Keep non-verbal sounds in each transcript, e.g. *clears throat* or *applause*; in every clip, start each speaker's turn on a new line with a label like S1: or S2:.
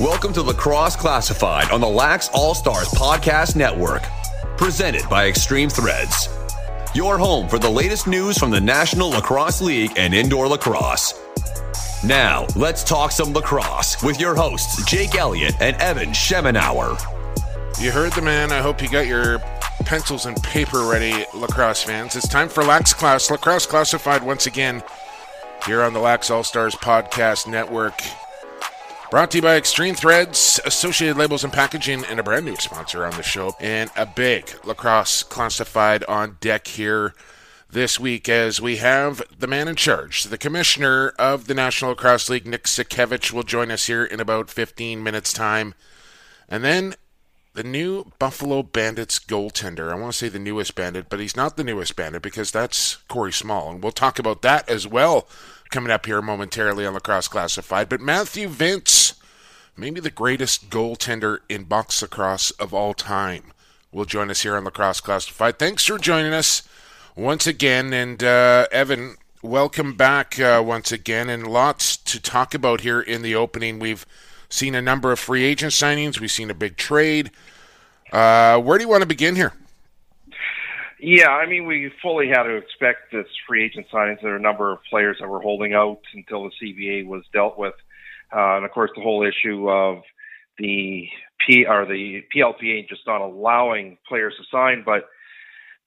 S1: Welcome to Lacrosse Classified on the Lax All Stars Podcast Network, presented by Extreme Threads. Your home for the latest news from the National Lacrosse League and indoor lacrosse. Now, let's talk some lacrosse with your hosts, Jake Elliott and Evan Schemenauer.
S2: You heard the man. I hope you got your pencils and paper ready, lacrosse fans. It's time for Lax Class, Lacrosse Classified once again here on the Lax All Stars Podcast Network. Brought to you by Extreme Threads, Associated Labels and Packaging, and a brand new sponsor on the show. And a big lacrosse classified on deck here this week as we have the man in charge, the commissioner of the National Lacrosse League, Nick Sakiewicz, will join us here in about 15 minutes' time. And then the new Buffalo Bandits goaltender. I want to say the newest bandit, but he's not the newest bandit because that's Corey Small. And we'll talk about that as well coming up here momentarily on Lacrosse Classified. But Matthew Vinc, maybe the greatest goaltender in box lacrosse of all time, will join us here on Lacrosse Classified. Thanks for joining us once again. And uh, Evan, welcome back uh, once again. And lots to talk about here in the opening. We've seen a number of free agent signings, we've seen a big trade. Uh, where do you want to begin here?
S3: Yeah, I mean, we fully had to expect this free agent signings. There are a number of players that were holding out until the CBA was dealt with, uh, and of course, the whole issue of the P or the PLPA just not allowing players to sign. But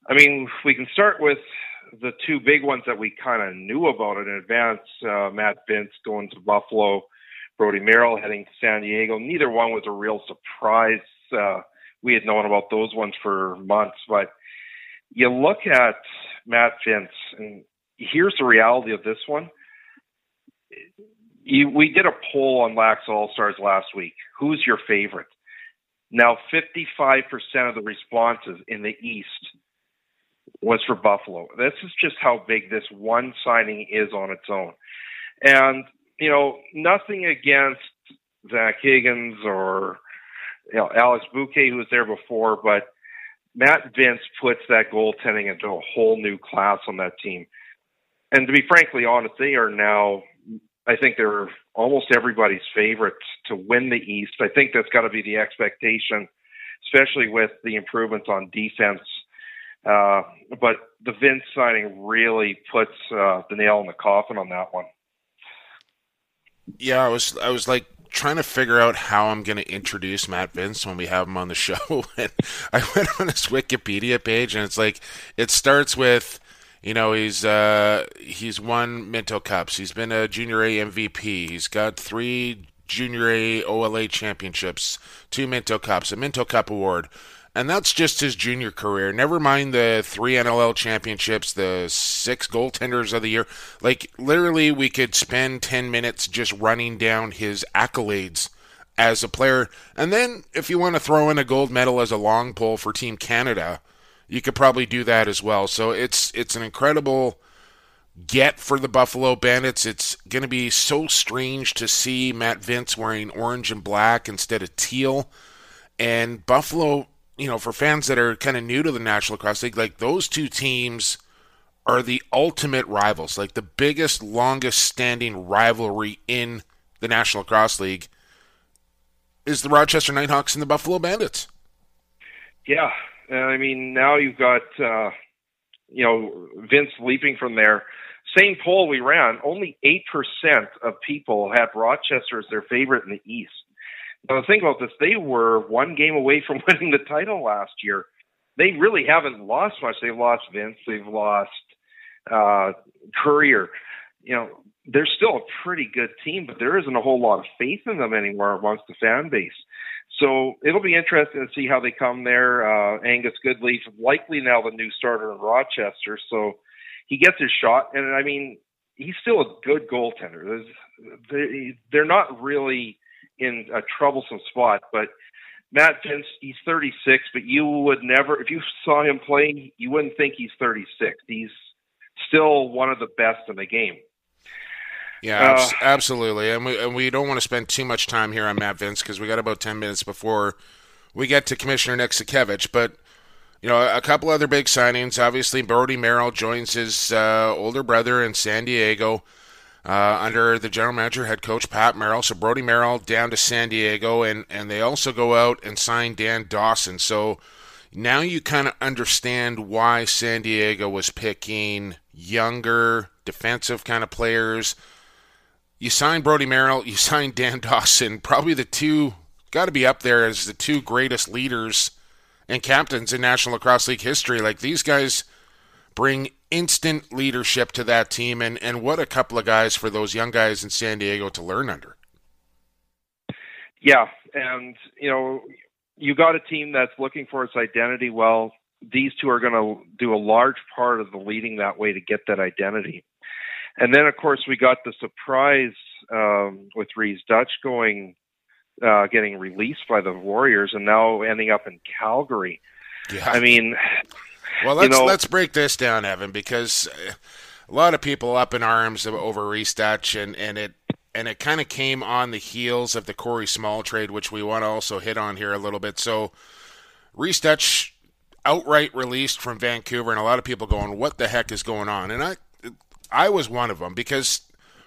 S3: I mean, we can start with the two big ones that we kind of knew about in advance. Uh, Matt Vinc going to Buffalo, Brodie Merrill heading to San Diego. Neither one was a real surprise. Uh, we had known about those ones for months, but you look at Matt Vinc, and here's the reality of this one. You, we did a poll on Lax All Stars last week. Who's your favorite? Now, 55% of the responses in the East was for Buffalo. This is just how big this one signing is on its own. And, you know, nothing against Zach Higgins or you know, Alex Buque, who was there before, but Matt Vinc puts that goaltending into a whole new class on that team. And to be frankly honest, they are now, I think they're almost everybody's favorite to win the East. I think that's got to be the expectation, especially with the improvements on defense. Uh, but the Vinc signing really puts uh, the nail in the coffin on that one.
S2: Yeah, I was I was like trying to figure out how I'm going to introduce Matt Vinc when we have him on the *laughs* show. and I went on his Wikipedia page, and it's like it starts with, you know, he's uh, he's won Minto Cups. He's been a Junior A MVP. He's got three Junior A OLA championships, two Minto Cups, a Minto Cup award. And that's just his junior career. Never mind the three NLL championships, the six goaltenders of the year. Like, literally, we could spend 10 minutes just running down his accolades as a player. And then, if you want to throw in a gold medal as a long pole for Team Canada, you could probably do that as well. So it's it's an incredible get for the Buffalo Bandits. It's going to be so strange to see Matt Vinc wearing orange and black instead of teal. And Buffalo you know, for fans that are kind of new to the National Lacrosse League, like those two teams are the ultimate rivals, like the biggest, longest standing rivalry in the National Lacrosse League is the Rochester Knighthawks and the Buffalo Bandits.
S3: Yeah, I mean now you've got uh, you know Vinc leaping from there. Same poll we ran, only eight percent of people had Rochester as their favorite in the East. Now, think about this. They were one game away from *laughs* winning the title last year. They really haven't lost much. They've lost Vinc. They've lost uh, Courier. You know, they're still a pretty good team, but there isn't a whole lot of faith in them anymore amongst the fan base. So it'll be interesting to see how they come there. Uh, Angus Goodleaf, likely now the new starter in Rochester, so he gets his shot. And I mean, he's still a good goaltender. There's, They're not really in a troublesome spot. But Matt Vinc, he's 36, but you would never, if you saw him playing, you wouldn't think he's 36. He's still one of the best in the game.
S2: Yeah, uh, absolutely. And we, and we don't want to spend too much time here on Matt Vinc because we got about 10 minutes before we get to Commissioner Nick Sakiewicz. But, you know, a couple other big signings. Obviously, Brodie Merrill joins his uh, older brother in San Diego. uh, under the general manager, head coach Pat Merrill. So Brodie Merrill down to San Diego, and and they also go out and sign Dan Dawson. So now you kind of understand why San Diego was picking younger defensive kind of players. You sign Brodie Merrill, you sign Dan Dawson, probably the two got to be up there as the two greatest leaders and captains in National Lacrosse League history. Like these guys bring instant leadership to that team, and and what a couple of guys for those young guys in San Diego to learn under.
S3: Yeah, and you know you got a team that's looking for its identity. Well, these two are going to do a large part of the leading that way to get that identity. And then, of course, we got the surprise um, with Rhys Duch going, uh, getting released by the Warriors, and now ending up in Calgary. Yeah. I mean,
S2: well, let's you know, let's break this down, Evan, because a lot of people up in arms over Rhys Duch, and and it and it kind of came on the heels of the Corey Small trade, which we want to also hit on here a little bit. So, Rhys Duch outright released from Vancouver, and a lot of people going, "What the heck is going on?" And I, I was one of them because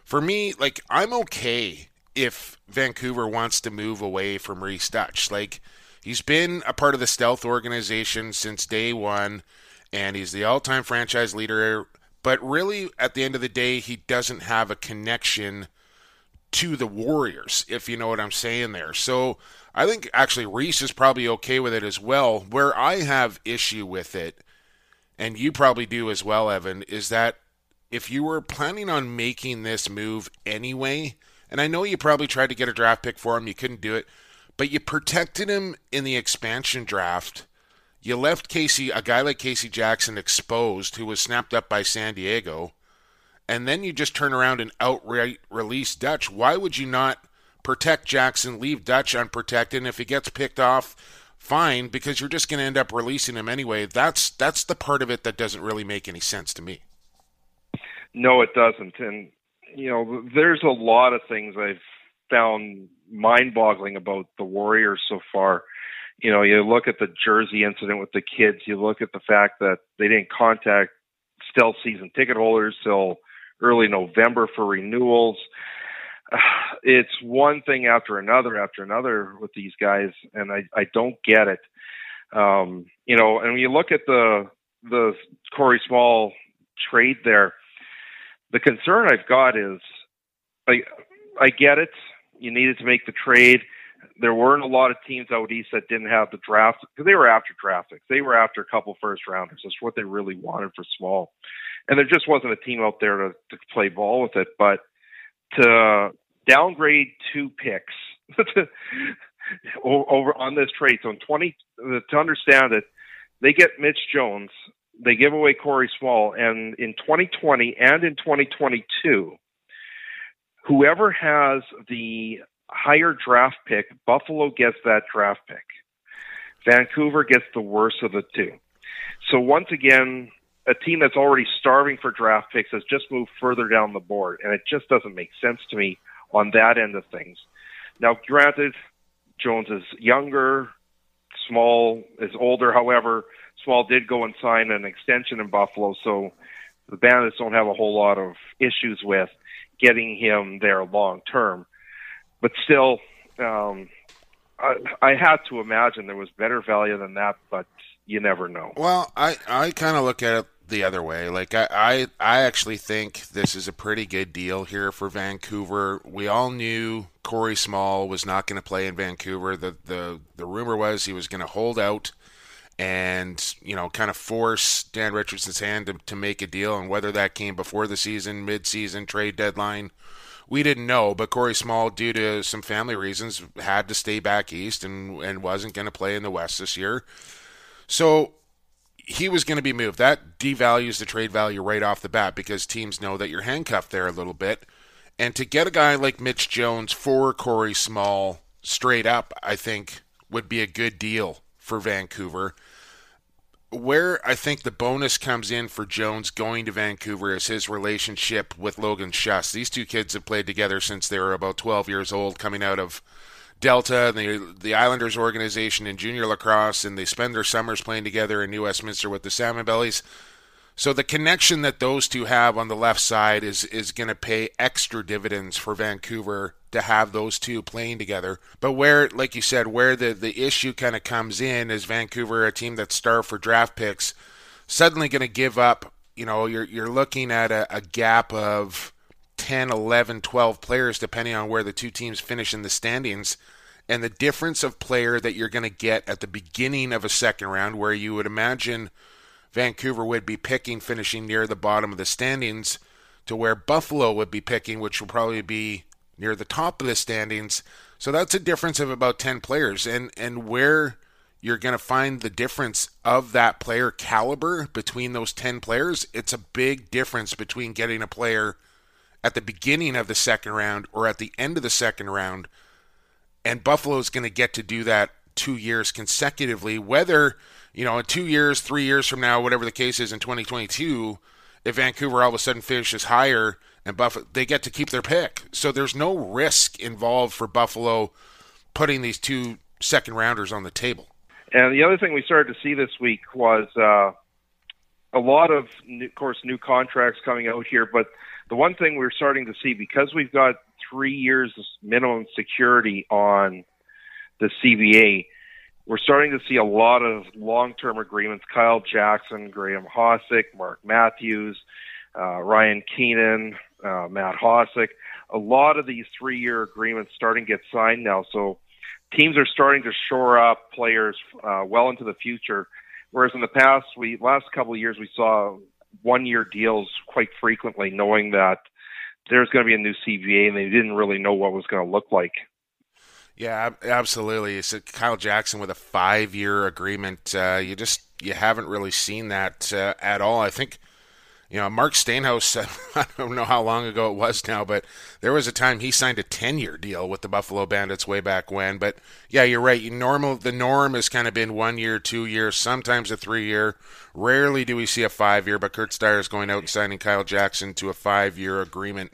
S2: for me, like, I'm okay if Vancouver wants to move away from Rhys Duch. Like, he's been a part of the Stealth organization since day one, and he's the all-time franchise leader. But really, at the end of the day, he doesn't have a connection to the Warriors, if you know what I'm saying there. So I think actually Rhys is probably okay with it as well. Where I have issue with it, and you probably do as well, Evan, is that if you were planning on making this move anyway, and I know you probably tried to get a draft pick for him, you couldn't do it, but you protected him in the expansion draft. You left Casey, a guy like Casey Jackson, exposed, who was snapped up by San Diego and then you just turn around and outright release Duch. Why would you not protect Jackson, leave Duch unprotected, and if he gets picked off, fine, because you're just going to end up releasing him anyway. That's that's the part of it that doesn't really make any sense to me.
S3: No, it doesn't, and you know, there's a lot of things I've found mind-boggling about the Warriors so far. You know, you look at the jersey incident with the kids. You look at the fact that they didn't contact stealth season ticket holders till early November for renewals. *sighs* It's one thing after another after another with these guys, and I, I don't get it. Um, you know, and when you look at the the Corey Small trade there, the concern I've got is I I get it. You needed to make the trade. There weren't a lot of teams out east that didn't have the draft because they were after draft picks. They were after a couple first rounders. That's what they really wanted for Small and there just wasn't a team out there to, to play ball with it. But to downgrade two picks *laughs* over on this trade, so in 20 to understand it, they get Mitch Jones, they give away Corey Small, and in 2020 and in 2022, whoever has the higher draft pick, Buffalo gets that draft pick. Vancouver gets the worst of the two. So once again, a team that's already starving for draft picks has just moved further down the board, and it just doesn't make sense to me on that end of things. Now, granted, Jones is younger, Small is older. However, Small did go and sign an extension in Buffalo, so the Bandits don't have a whole lot of issues with getting him there long term. But still, um, I, I had to imagine there was better value than that, but you never know.
S2: Well, I, I kind of look at it the other way. Like I, I, I actually think this is a pretty good deal here for Vancouver. We all knew Corey Small was not going to play in Vancouver. The the the rumor was he was going to hold out and you know kind of force Dan Richardson's hand to, to make a deal. And whether that came before the season, mid-season trade deadline, we didn't know. But Corey Small, due to some family reasons, had to stay back east and and wasn't going to play in the West this year. So he was going to be moved. That devalues the trade value right off the bat because teams know that you're handcuffed there a little bit. And to get a guy like Mitch Jones for Corey Small straight up, I think would be a good deal for Vancouver. Where I think the bonus comes in for Jones going to Vancouver is his relationship with Logan Schuss. These two kids have played together since they were about 12 years old, coming out of Delta, the the Islanders organization in junior lacrosse, and they spend their summers playing together in New Westminster with the Salmonbellies. So the connection that those two have on the left side is is going to pay extra dividends for Vancouver to have those two playing together. But where, like you said, where the the issue kind of comes in is Vancouver, a team that's starved for draft picks, suddenly going to give up. You know, you're you're looking at a, a gap of 10, 11, 12 players depending on where the two teams finish in the standings and the difference of player that you're going to get at the beginning of a second round where you would imagine Vancouver would be picking finishing near the bottom of the standings to where Buffalo would be picking which will probably be near the top of the standings so that's a difference of about 10 players and and where you're going to find the difference of that player caliber between those 10 players it's a big difference between getting a player at the beginning of the second round or at the end of the second round and Buffalo is going to get to do that two years consecutively. Whether you know in two years, three years from now, whatever the case is in 2022, if Vancouver all of a sudden finishes higher and Buffalo, they get to keep their pick. So there's no risk involved for Buffalo putting these two second rounders on the table.
S3: And the other thing we started to see this week was uh, a lot of, new, of course, new contracts coming out here. But the one thing we're starting to see because we've got three years of minimum security on the CBA. We're starting to see a lot of long-term agreements. Kyle Jackson, Graham Hossack, Mark Matthews, uh, Ryan Keenan, uh, Matt Hossack. A lot of these three-year agreements starting to get signed now. So teams are starting to shore up players uh, well into the future. Whereas in the past, we last couple of years we saw one-year deals quite frequently, knowing that there's going to be a new CBA, and they didn't really know what was going to look like.
S2: Yeah, absolutely. So Kyle Jackson with a five-year agreement. Uh, you just you haven't really seen that uh, at all. I think you know, Mark Steenhuis, *laughs* I don't know how long ago it was now, but there was a time he signed a 10 year deal with the Buffalo Bandits way back when. But yeah, you're right. You normal the norm has kind of been one year, two years, sometimes a three year. Rarely do we see a five year, but Curt Styres is going out and signing Kyle Jackson to a five year agreement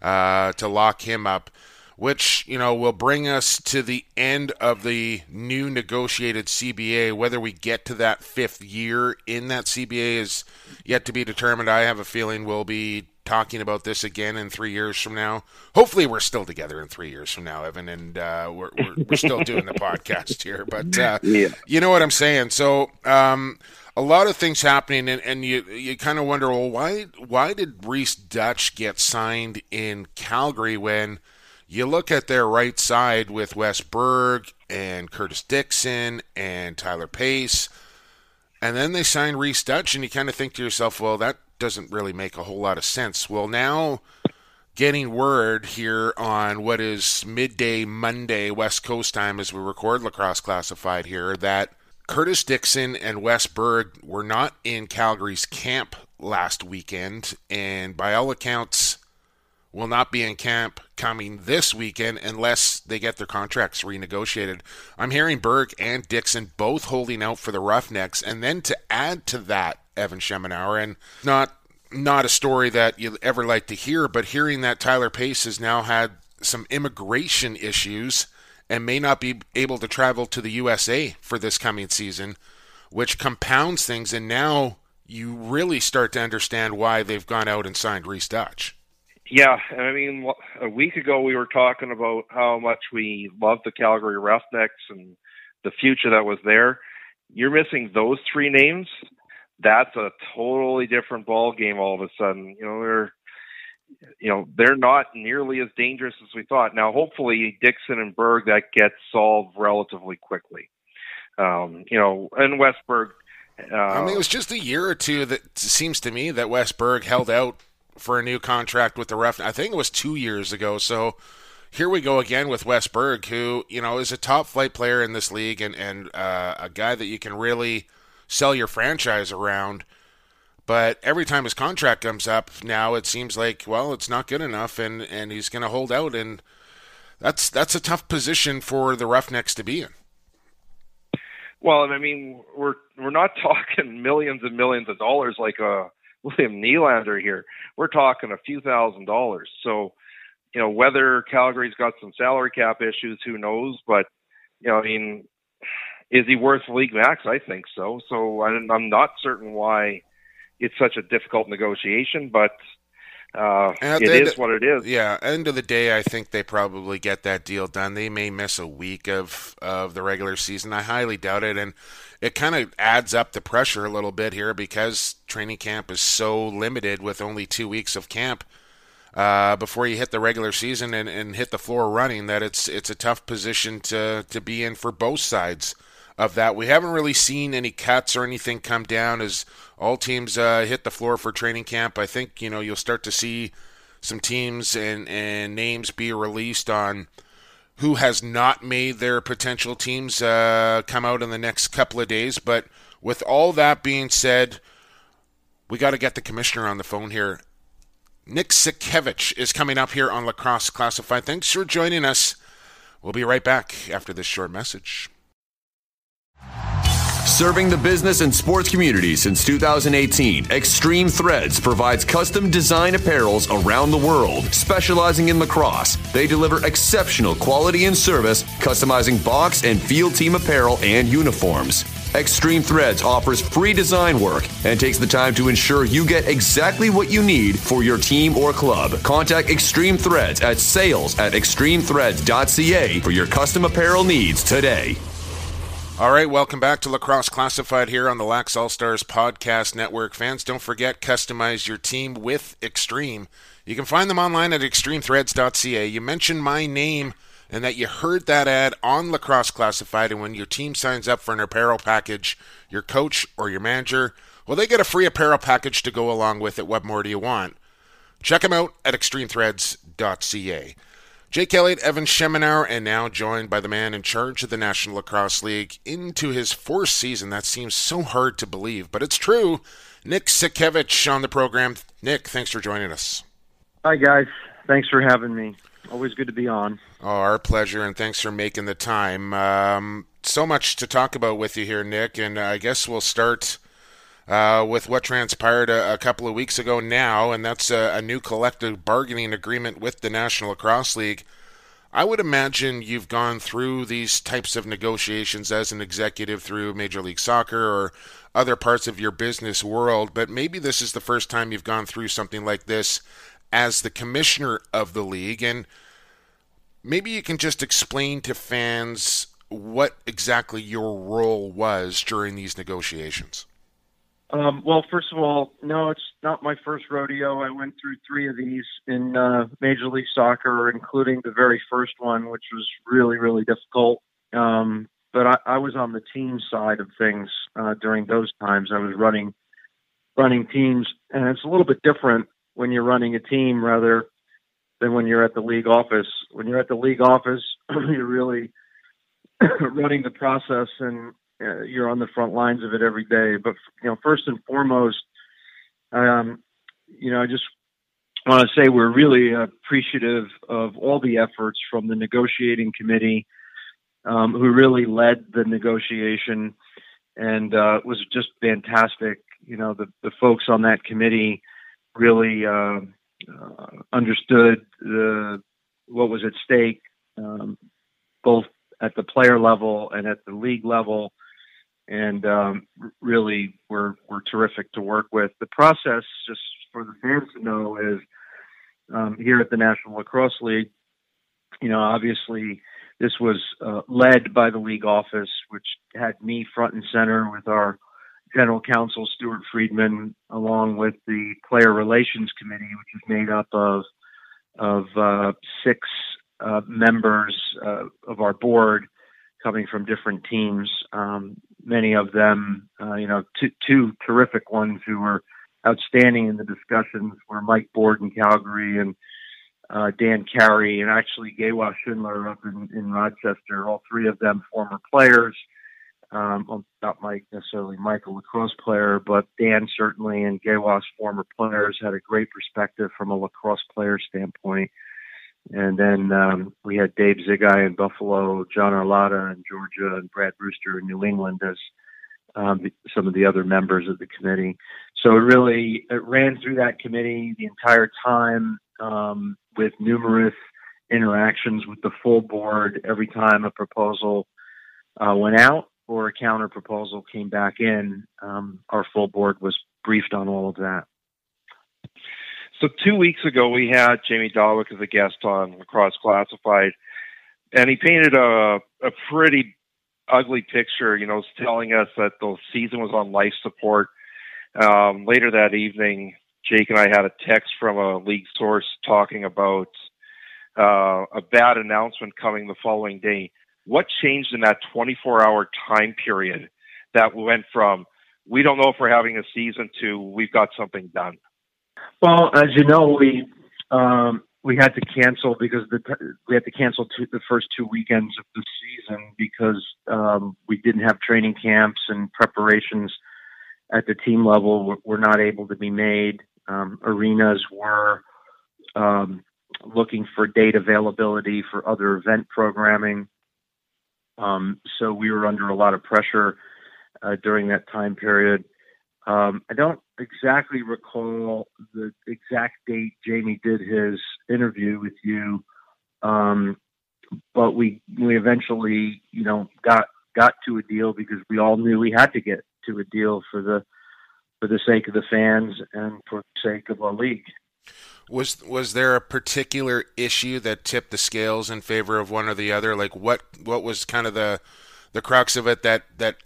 S2: uh, to lock him up which you know will bring us to the end of the new negotiated CBA. Whether we get to that fifth year in that CBA is yet to be determined. I have a feeling we'll be talking about this again in three years from now. Hopefully, we're still together in three years from now, Evan, and uh, we're, we're, we're still doing the podcast here. But uh, *laughs* yeah. you know what I'm saying. So. Um, a lot of things happening, and, and you you kind of wonder, well, why why did Rhys Duch get signed in Calgary when you look at their right side with Wes Berg and Curtis Dixon and Tyler Pace, and then they sign Rhys Duch, and you kind of think to yourself, well, that doesn't really make a whole lot of sense. Well, now getting word here on what is midday Monday West Coast time as we record lacrosse classified here that Curtis Dixon and Wes Berg were not in Calgary's camp last weekend, and by all accounts, will not be in camp coming this weekend unless they get their contracts renegotiated. I'm hearing Berg and Dixon both holding out for the Roughnecks, and then to add to that, Evan Schemenauer, and not not a story that you ever like to hear, but hearing that Tyler Pace has now had some immigration issues and may not be able to travel to the USA for this coming season, which compounds things, and now you really start to understand why they've gone out and signed Rhys Duch.
S3: Yeah, and I mean, a week ago we were talking about how much we love the Calgary Roughnecks and the future that was there. You're missing those three names. That's a totally different ball game. All of a sudden, you know they're, you know, they're not nearly as dangerous as we thought. Now, hopefully, Dixon and Berg that gets solved relatively quickly. Um, you know, and Wes Berg.
S2: Uh, I mean, it was just a year or two that seems to me that Wes Berg held out for a new contract with the ref. I think it was two years ago. So here we go again with Wes Berg, who you know is a top flight player in this league and and uh, a guy that you can really sell your franchise around. But every time his contract comes up, now it seems like well, it's not good enough, and and he's going to hold out, and that's that's a tough position for the Roughnecks to be in.
S3: Well, I mean, we're we're not *laughs* talking millions and millions of dollars like a William Nylander here. We're talking a few thousand dollars. So, you know, whether Calgary's got some salary cap issues, who knows? But, you know, I mean, is he worth league max? I think so. So I'm not certain why it's such a difficult negotiation, but uh, it is
S2: of,
S3: what it is.
S2: Yeah, end of the day, I think they probably get that deal done. They may miss a week of of the regular season. I highly doubt it, and it kind of adds up the pressure a little bit here because training camp is so limited with only two weeks of camp. Uh, before you hit the regular season and, and hit the floor running, that it's it's a tough position to to be in for both sides of that. We haven't really seen any cuts or anything come down as all teams uh, hit the floor for training camp. I think you know you'll start to see some teams and and names be released on who has not made their potential teams uh, come out in the next couple of days. But with all that being said, we got to get the commissioner on the phone here. Nick Sakiewicz is coming up here on Lacrosse Classified. Thanks for joining us. We'll be right back after this short message.
S1: Serving the business and sports community since 2018, Extreme Threads provides custom design apparels around the world. Specializing in lacrosse, they deliver exceptional quality and service, customizing box and field team apparel and uniforms. Extreme Threads offers free design work and takes the time to ensure you get exactly what you need for your team or club. Contact Extreme Threads at sales at extremethreads.ca for your custom apparel needs today.
S2: All right, welcome back to Lacrosse Classified here on the Lax All Stars Podcast Network. Fans, don't forget, customize your team with Extreme. You can find them online at extremethreads.ca. You mentioned my name and that you heard that ad on Lacrosse Classified, and when your team signs up for an apparel package, your coach or your manager, well, they get a free apparel package to go along with it. What more do you want? Check them out at extremethreads.ca. Jake Elliott, Evan Schemenauer, and now joined by the man in charge of the National Lacrosse League into his fourth season. That seems so hard to believe, but it's true. Nick Sakiewicz on the program. Nick, thanks for joining us.
S4: Hi, guys. Thanks for having me. Always good to be on.
S2: Oh, our pleasure, and thanks for making the time. Um, so much to talk about with you here, Nick, and I guess we'll start uh, with what transpired a, a, couple of weeks ago now, and that's a, a, new collective bargaining agreement with the National Lacrosse League. I would imagine you've gone through these types of negotiations as an executive through Major League Soccer or other parts of your business world, but maybe this is the first time you've gone through something like this as the commissioner of the league. And maybe you can just explain to fans what exactly your role was during these negotiations.
S4: Um, well, first of all, no, it's not my first rodeo. I went through three of these in uh, Major League Soccer, including the very first one, which was really, really difficult. Um, but I, I was on the team side of things uh, during those times. I was running running teams, and it's a little bit different when you're running a team rather than when you're at the league office. When you're at the league office, *clears throat* you're really *clears throat* running the process and uh, you're on the front lines of it every day. But you know, first and foremost, um, you know, I just want to say we're really appreciative of all the efforts from the negotiating committee, um, who really led the negotiation, and uh, was just fantastic. You know, the the folks on that committee really uh, uh, understood the what was at stake, um, both at the player level and at the league level and um, really were were terrific to work with. The process, just for the fans to know, is um, here at the National Lacrosse League. You know, obviously, this was uh, led by the league office, which had me front and center with our general counsel Stuart Friedman, along with the player relations committee, which is made up of of uh, six uh, members uh, of our board coming from different teams. Um, many of them, uh, you know, two, two terrific ones who were outstanding in the discussions were Mike Board in Calgary and uh, Dan Carey and actually Gewas Schindler up in, in Rochester. All three of them former players. Um, not Mike necessarily Michael lacrosse player, but Dan certainly and Gewas former players had a great perspective from a lacrosse player standpoint. And then um, we had Dave Zigai in Buffalo, John Arlotta in Georgia, and Brad Brewster in New England as um, some of the other members of the committee. So it really it ran through that committee the entire time um, with numerous interactions with the full board every time a proposal uh, went out. or a counter proposal came back in, um, our full board was briefed on all of that.
S3: So two weeks ago, we had Jamie Dawick as a guest on Lacrosse Classified, and he painted a a pretty ugly picture. You know, telling us that the season was on life support. Um, later that evening, Jake and I had a text from a league source talking about uh, a bad announcement coming the following day. What changed in that 24-hour time period that went from we don't know if we're having a season to we've got something done?
S4: Well, as you know, we um, we had to cancel because the we had to cancel two, the first two weekends of the season because um, we didn't have training camps and preparations at the team level were, not able to be made. Um, arenas were um, looking for date availability for other event programming. Um, so we were under a lot of pressure uh, during that time period. Um, I don't exactly recall the exact date Jamie did his interview with you, um, but we we eventually, you know, got got to a deal because we all knew we had to get to a deal for the for the sake of the fans and for the sake of our league.
S2: Was was there a particular issue that tipped the scales in favor of one or the other? Like what what was kind of the the crux of it that that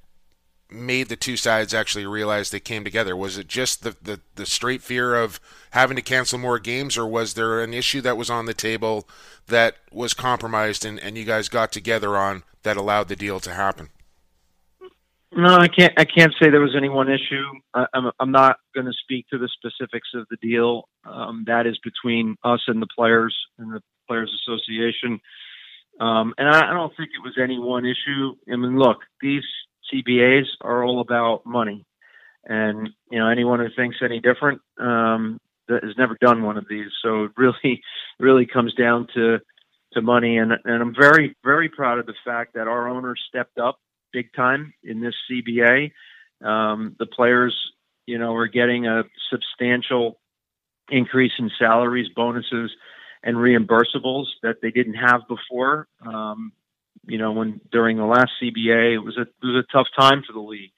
S2: made the two sides actually realize they came together? Was it just the, the, the straight fear of having to cancel more games, or was there an issue that was on the table that was compromised and, and you guys got together on that allowed the deal to happen?
S4: No, I can't. I can't say there was any one issue. I, I'm, I'm not going to speak to the specifics of the deal. Um, that is between us and the players and the Players Association. Um, and I, I don't think it was any one issue. I mean, look, these CBAs are all about money. And, you know, anyone who thinks any different um, has never done one of these. So it really, *laughs* really comes down to, to money. And, and I'm very, very proud of the fact that our owners stepped up big time in this CBA. Um, the players, you know, are getting a substantial increase in salaries, bonuses, and reimbursables that they didn't have before. Um, you know, when during the last CBA, it was a it was a tough time for the league.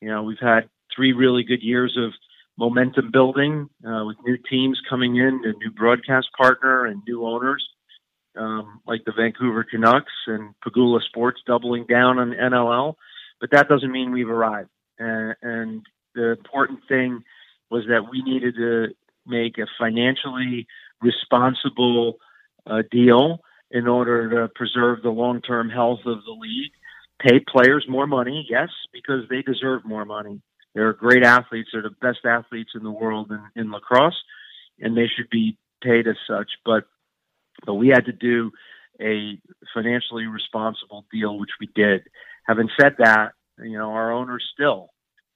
S4: You know, we've had three really good years of momentum building uh, with new teams coming in, a new broadcast partner, and new owners um, like the Vancouver Canucks and Pegula Sports doubling down on NLL. But that doesn't mean we've arrived. And, and the important thing was that we needed to make a financially responsible uh, deal in order to preserve the long term health of the league. Pay players more money, yes, because they deserve more money. They're great athletes. They're the best athletes in the world in, in lacrosse, and they should be paid as such. But but we had to do a financially responsible deal, which we did. Having said that, you know, our owners still,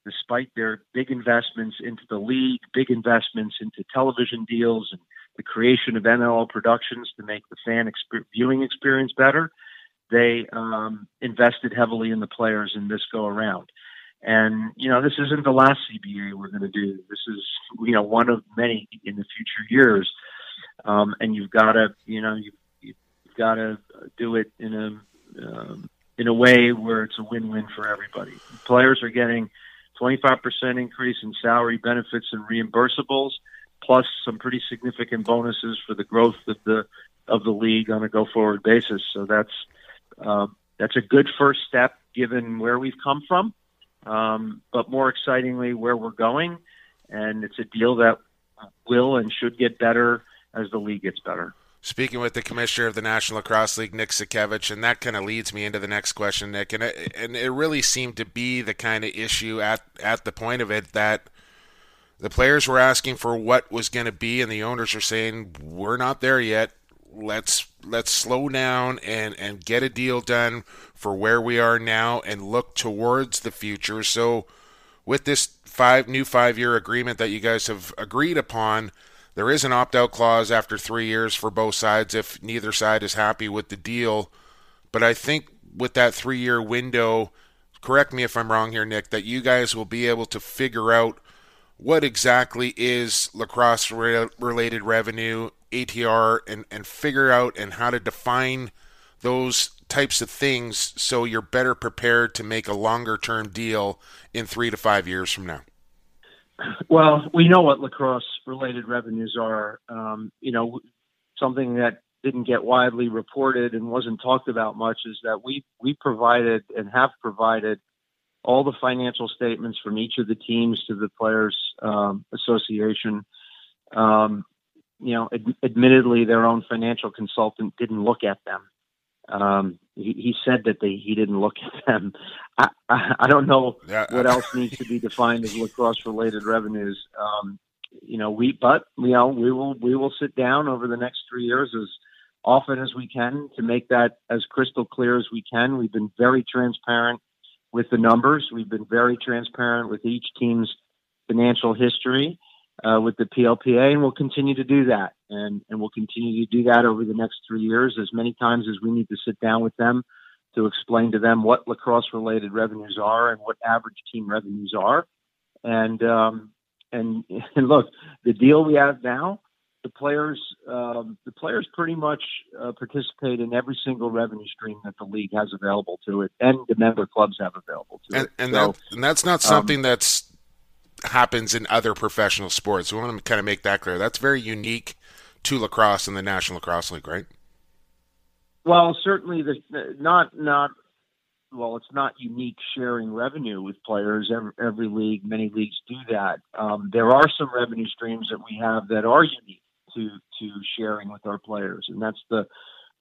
S4: despite their big investments into the league, big investments into television deals and the creation of NLL productions to make the fan exp- viewing experience better. They um, invested heavily in the players in this go around. And, you know, this isn't the last CBA we're going to do. This is, you know, one of many in the future years. Um, and you've got to, you know, you, you've got to do it in a, um, in a way where it's a win-win for everybody. Players are getting 25% increase in salary benefits and reimbursables plus some pretty significant bonuses for the growth of the of the league on a go forward basis. So that's uh, that's a good first step given where we've come from, um, but more excitingly where we're going, and it's a deal that will and should get better as the league gets better.
S2: Speaking with the commissioner of the National Lacrosse League, Nick Sakiewicz, and that kind of leads me into the next question, Nick. And it, and it really seemed to be the kind of issue at at the point of it that the players were asking for what was going to be, and the owners are saying we're not there yet. Let's let's slow down and and get a deal done for where we are now and look towards the future. So, with this five new five year agreement that you guys have agreed upon, there is an opt out clause after three years for both sides if neither side is happy with the deal. But I think with that three year window, correct me if I'm wrong here, Nick, that you guys will be able to figure out what exactly is lacrosse related revenue, ATR, and, and figure out and how to define those types of things so you're better prepared to make a longer term deal in three to five years from now?
S4: Well, we know what lacrosse related revenues are. Um, you know, something that didn't get widely reported and wasn't talked about much is that we we provided and have provided all the financial statements from each of the teams to the players um, association. Um, you know, ad- admittedly, their own financial consultant didn't look at them. Um, he, he, said that they, he didn't look at them. *laughs* I, I, I don't know yeah. what else needs to be defined as lacrosse related revenues. Um, you know, we, but you know, we will, we will sit down over the next three years as often as we can to make that as crystal clear as we can. We've been very transparent with the numbers. We've been very transparent with each team's financial history uh, with the PLPA, and we'll continue to do that. And, and we'll continue to do that over the next three years as many times as we need to sit down with them to explain to them what lacrosse related revenues are and what average team revenues are. And, um, and, *laughs* and look, the deal we have now, the players, um, the players pretty much uh, participate in every single revenue stream that the league has available to it, and the member clubs have available to
S2: and,
S4: it.
S2: And, so, that, and that's not something um, that's happens in other professional sports. We want to kind of make that clear. That's very unique to lacrosse and the National Lacrosse League, right?
S4: Well, certainly the not not well, it's not unique sharing revenue with players. Every, every league, many leagues do that. Um, there are some revenue streams that we have that are unique to to sharing with our players, and that's the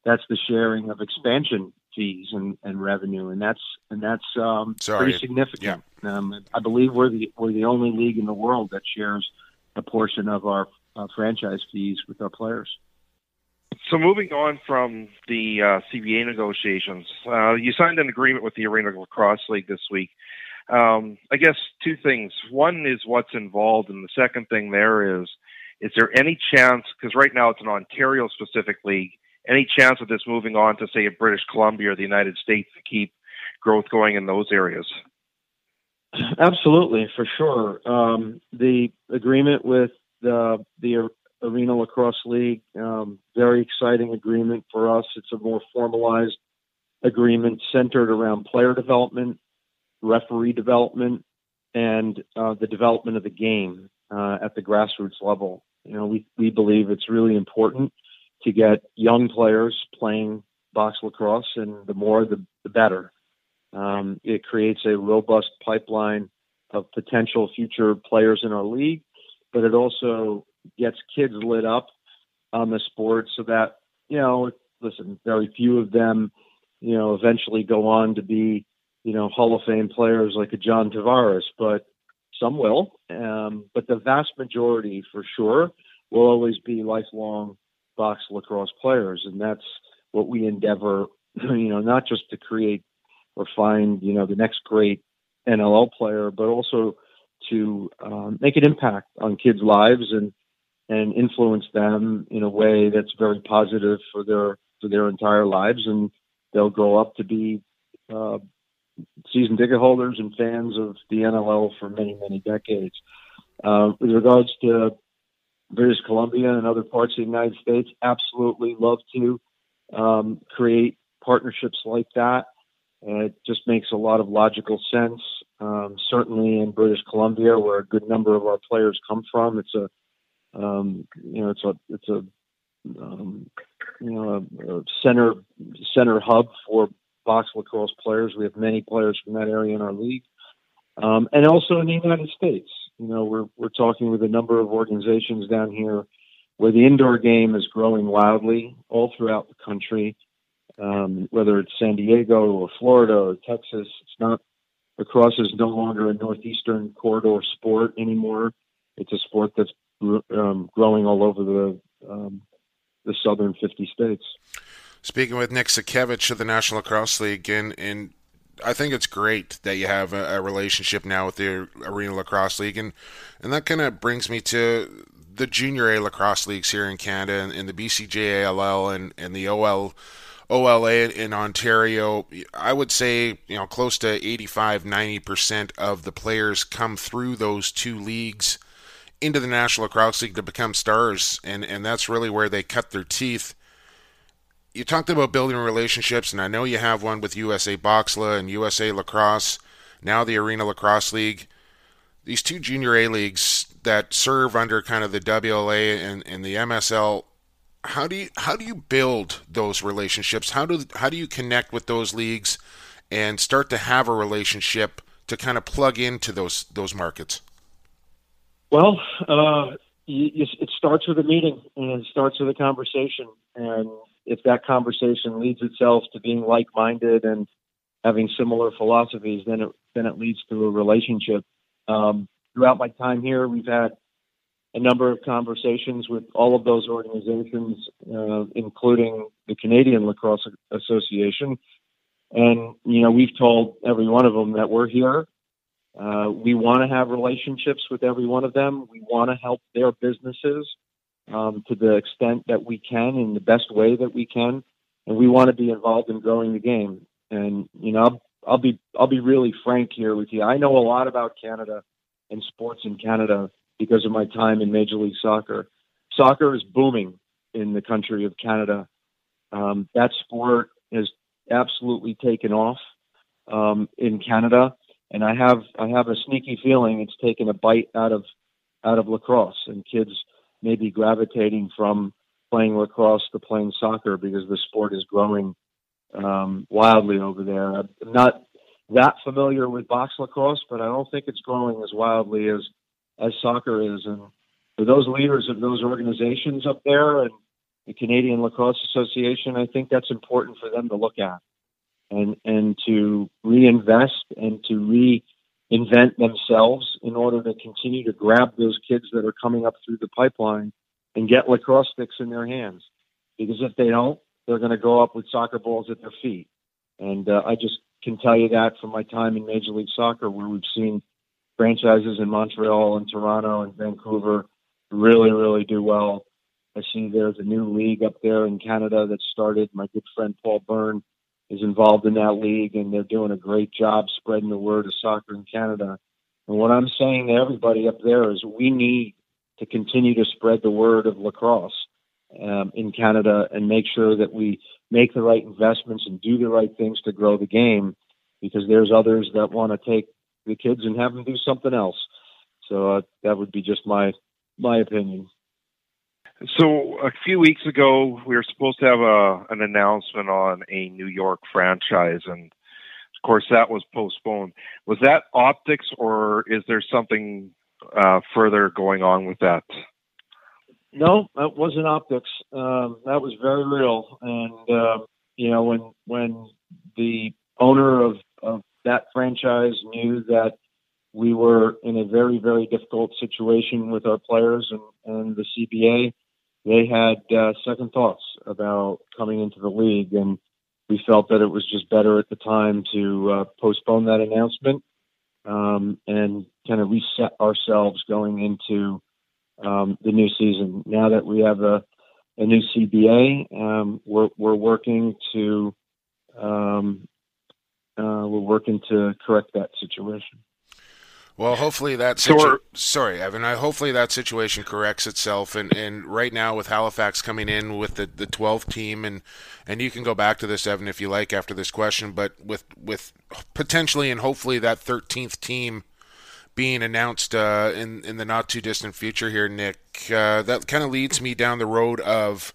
S4: that's the sharing of expansion fees and, and revenue, and that's and that's um, pretty significant. Yeah. Um, I believe we're the we're the only league in the world that shares a portion of our uh, franchise fees with our players.
S3: So moving on from the uh, CBA negotiations, uh, you signed an agreement with the Arena Lacrosse League this week. Um, I guess two things. One is what's involved, and the second thing there is, is there any chance? Because right now it's an Ontario specific league any chance of this moving on to say British Columbia or the United States to keep growth going in those areas?
S4: Absolutely, for sure. Um, the agreement with the the Arena Lacrosse League, um, very exciting agreement for us. It's a more formalized agreement centered around player development, referee development, and uh, the development of the game uh, at the grassroots level. You know, we we believe it's really important to get young players playing box lacrosse, and the more the, the better. Um, it creates a robust pipeline of potential future players in our league, but it also gets kids lit up on the sport so that, you know, listen, very few of them, you know, eventually go on to be, you know, Hall of Fame players like a John Tavares, but some will. Um, but the vast majority, for sure, will always be lifelong box lacrosse players, and that's what we endeavor, *clears throat* you know, not just to create or find, you know, the next great NLL player, but also to um, make an impact on kids' lives and and influence them in a way that's very positive for their for their entire lives, and they'll grow up to be uh, season ticket holders and fans of the NLL for many many decades. Uh, with regards to British Columbia and other parts of the United States, absolutely love to um, create partnerships like that. And it just makes a lot of logical sense. Um, certainly in British Columbia, where a good number of our players come from, it's a um, you know it's a it's a um, you know a, a center center hub for box lacrosse players. We have many players from that area in our league, um, and also in the United States. You know, we're we're talking with a number of organizations down here where the indoor game is growing wildly all throughout the country. Um, whether it's San Diego or Florida or Texas, it's not lacrosse is no longer a northeastern corridor sport anymore. It's a sport that's um, growing all over the um, the southern 50 states.
S2: Speaking with Nick Sakiewicz of the National Lacrosse League, and, and I think it's great that you have a, a relationship now with the Arena Lacrosse League, and and that kind of brings me to the junior A lacrosse leagues here in Canada and, and the BCJALL and and the OL. OLA in Ontario, I would say, you know, close to 85 90% of the players come through those two leagues into the National Lacrosse League to become stars, and, and that's really where they cut their teeth you talked about building relationships, and I know you have one with USA Boxla and USA Lacrosse, now the Arena Lacrosse League. These two junior A leagues that serve under kind of the WLA and, and the MSL. How do you how do you build those relationships? How do how do you connect with those leagues and start to have a relationship to kind of plug into those those markets?
S4: Well, uh, you, you, it starts with a meeting and it starts with a conversation. And if that conversation leads itself to being like-minded and having similar philosophies, then it then it leads to a relationship. Um, throughout my time here, we've had a number of conversations with all of those organizations, uh, including the Canadian Lacrosse Association. And, you know, we've told every one of them that we're here uh, we want to have relationships with every one of them. We want to help their businesses um, to the extent that we can in the best way that we can, and we want to be involved in growing the game. And you know, I'll, I'll be I'll be really frank here with you. I know a lot about Canada and sports in Canada because of my time in Major League Soccer. Soccer is booming in the country of Canada. Um, that sport has absolutely taken off um, in Canada and I have I have a sneaky feeling it's taken a bite out of out of lacrosse, and kids may be gravitating from playing lacrosse to playing soccer because the sport is growing um, wildly over there. I'm not that familiar with box lacrosse, but I don't think it's growing as wildly as as soccer is. And for those leaders of those organizations up there and the Canadian Lacrosse Association, I think that's important for them to look at and and to reinvest and to reinvent themselves in order to continue to grab those kids that are coming up through the pipeline and get lacrosse sticks in their hands. Because if they don't, they're going to go up with soccer balls at their feet. And uh, I just can tell you that from my time in Major League Soccer, where we've seen franchises in Montreal and Toronto and Vancouver really, really do well. I see there's a new league up there in Canada that started. My good friend Paul Byrne is involved in that league, and they're doing a great job spreading the word of soccer in Canada. And what I'm saying to everybody up there is we need to continue to spread the word of lacrosse um, in Canada and make sure that we make the right investments and do the right things to grow the game because there's others that want to take the kids and have them do something else. So uh, that would be just my my opinion.
S3: So a few weeks ago, we were supposed to have a an announcement on a New York franchise, and of course that was postponed. Was that optics, or is there something uh, further going on with that?
S4: No, that wasn't optics. Um, that was very real, and uh, you know when when the owner of, of that franchise knew that we were in a very very difficult situation with our players and, and the CBA they had uh, second thoughts about coming into the league, and we felt that it was just better at the time to uh, postpone that announcement um, and kind of reset ourselves going into um, the new season. Now that we have a, a new CBA, um, we're, we're working to um, uh, we're working to correct that situation.
S2: Well, hopefully that situ- sorry, Evan. I hopefully that situation corrects itself. And, and right now with Halifax coming in with the the 12th team, and and you can go back to this, Evan, if you like after this question. But with with potentially and hopefully that 13th team being announced uh, in in the not too distant future here, Nick, uh, that kind of leads me down the road of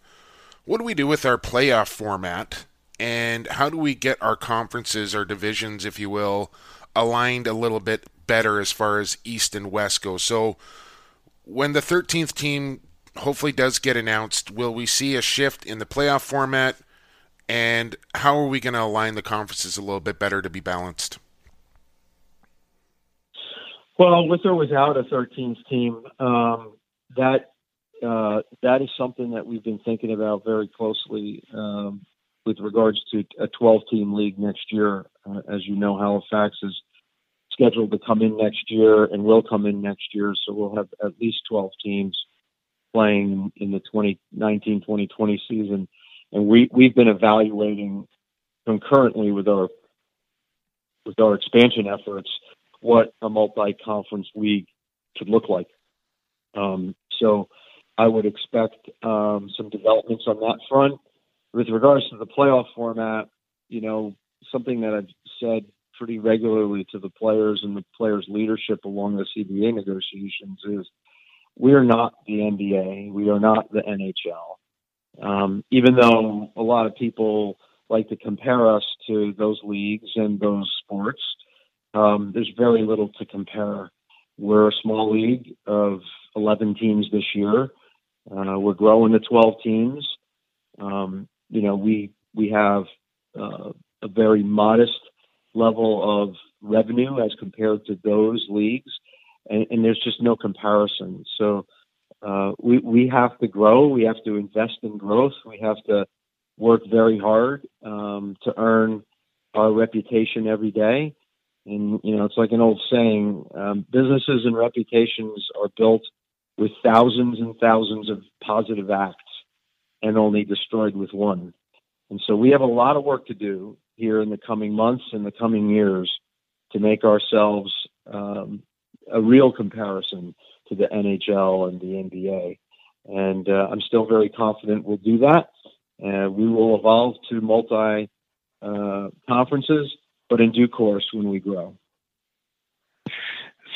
S2: what do we do with our playoff format, and how do we get our conferences, our divisions, if you will, aligned a little bit better as far as East and West go. So when the 13th team hopefully does get announced, will we see a shift in the playoff format? And how are we going to align the conferences a little bit better to be balanced?
S4: Well, with or without a 13th team, um, that uh, that is something that we've been thinking about very closely um, with regards to a 12 team league next year. Uh, as you know, Halifax is scheduled to come in next year and will come in next year. So we'll have at least 12 teams playing in the 2019-2020 season. And we, we've been evaluating concurrently with our, with our expansion efforts, what a multi-conference league could look like. Um, so I would expect um, some developments on that front with regards to the playoff format, you know, something that I've said pretty regularly to the players and the players' leadership along the CBA negotiations is we are not the NBA. We are not the NHL. Um, even though a lot of people like to compare us to those leagues and those sports, um, there's very little to compare. We're a small league of 11 teams this year. Uh, we're growing to 12 teams. Um, you know, we we have uh, a very modest level of revenue as compared to those leagues, and, and there's just no comparison. So uh, we we have to grow. We have to invest in growth. We have to work very hard um, to earn our reputation every day. And you know, it's like an old saying: um, businesses and reputations are built with thousands and thousands of positive acts, and only destroyed with one. And so we have a lot of work to do here in the coming months and the coming years to make ourselves um, a real comparison to the NHL and the NBA. And uh, I'm still very confident we'll do that. Uh, we will evolve to multi uh, conferences, but in due course when we grow.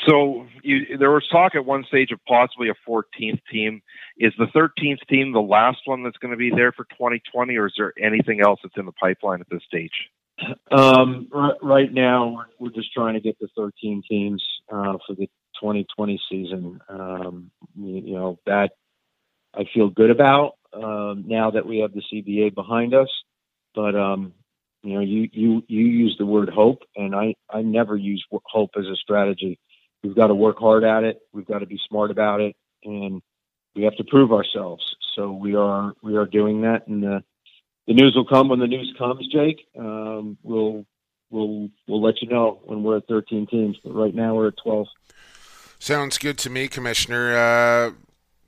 S3: So you, there was talk at one stage of possibly a 14th team. Is the 13th team the last one that's going to be there for 2020, or is there anything else that's in the pipeline at this stage?
S4: Um, right, right now, we're just trying to get the 13 teams uh, for the 2020 season. Um, you, you, know that I feel good about um, now that we have the CBA behind us. But um, you know, you you you use the word hope, and I I never use hope as a strategy. We've got to work hard at it. We've got to be smart about it, and we have to prove ourselves. So we are we are doing that, and the the news will come when the news comes. Jake, um, we'll we'll we'll let you know when we're at 13 teams. But right now we're at 12.
S2: Sounds good to me, Commissioner. Uh,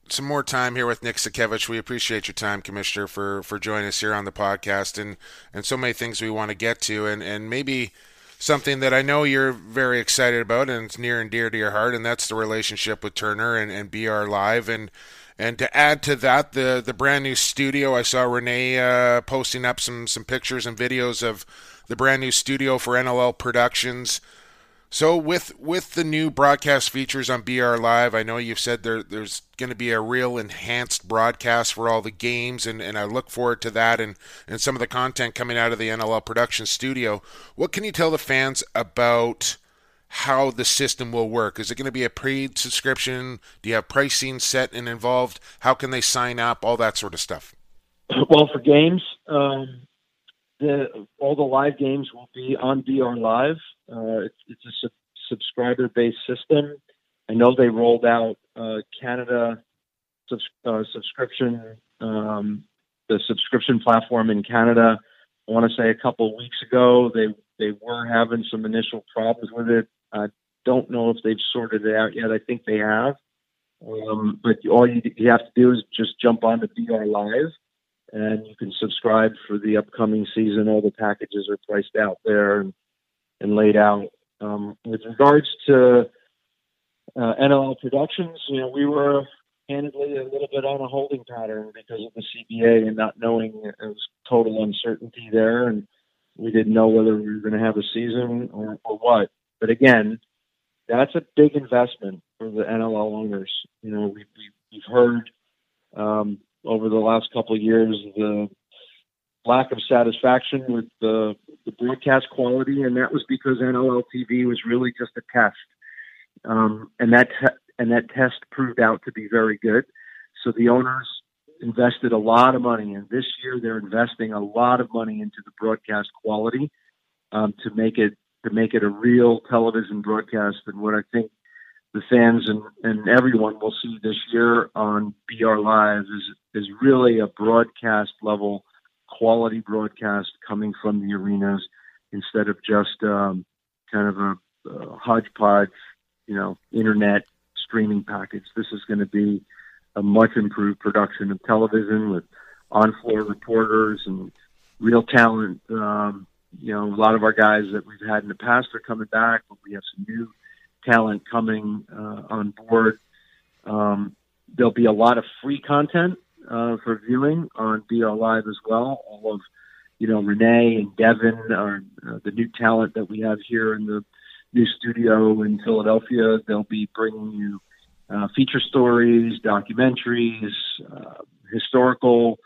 S2: some more time here with Nick Sakiewicz. We appreciate your time, Commissioner, for, for joining us here on the podcast and, and so many things we want to get to and, and maybe something that I know you're very excited about and it's near and dear to your heart, and that's the relationship with Turner and, and BR Live. And and to add to that, the the brand new studio. I saw Renee uh, posting up some some pictures and videos of the brand new studio for NLL Productions. So with with the new broadcast features on BR Live, I know you've said there there's going to be a real enhanced broadcast for all the games, and, and I look forward to that and, and some of the content coming out of the NLL production studio. What can you tell the fans about how the system will work? Is it going to be a paid subscription? Do you have pricing set and involved? How can they sign up? All that sort of stuff.
S4: Well, for games, um, the all the live games will be on BR Live. Uh, it's, it's, a su- subscriber-based system. I know they rolled out uh, Canada uh, subscription, um, the subscription platform in Canada. I want to say a couple weeks ago they they were having some initial problems with it. I don't know if they've sorted it out yet. I think they have. Um, but all you, you have to do is just jump on to BR Live and you can subscribe for the upcoming season. All the packages are priced out there and, and laid out. Um, with regards to uh, NLL Productions, you know, we were candidly a little bit on a holding pattern because of the CBA and not knowing it was total uncertainty there, and we didn't know whether we were going to have a season or, or what. But again, that's a big investment for the NLL owners. You know, we, we, we've heard um, over the last couple of years the lack of satisfaction with the, the broadcast quality, and that was because NLL TV was really just a test, um, and that te- and that test proved out to be very good. So the owners invested a lot of money, and this year they're investing a lot of money into the broadcast quality um, to make it to make it a real television broadcast. And what I think the fans and, and everyone will see this year on BR Live is is really a broadcast level quality broadcast coming from the arenas instead of just um, kind of a, a hodgepodge, you know, internet streaming package. This is going to be a much improved production of television with on-floor reporters and real talent. Um, you know, a lot of our guys that we've had in the past are coming back, but we have some new talent coming uh, on board. Um, there'll be a lot of free content uh, for viewing on BR Live as well. All of you know Renee and Devin are uh, the new talent that we have here in the new studio in Philadelphia. They'll be bringing you uh, feature stories, documentaries, uh, historical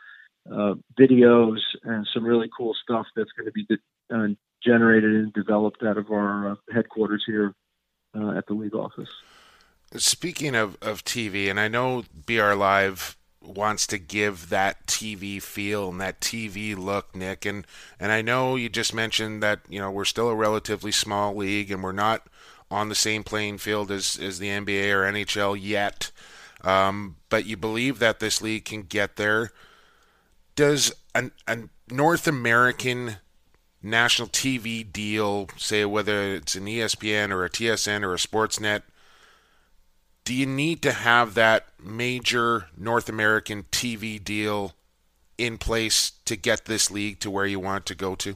S4: uh, videos, and some really cool stuff that's going to be uh, generated and developed out of our uh, headquarters here uh, at the league office.
S2: Speaking of, of TV, and I know BR Live wants to give that TV feel and that TV look, Nick. And and I know you just mentioned that you know we're still a relatively small league and we're not on the same playing field as as the NBA or NHL yet. Um, but you believe that this league can get there. Does an, a North American national TV deal, say whether it's an ESPN or a TSN or a Sportsnet, do you need to have that major North American TV deal in place to get this league to where you want to go to?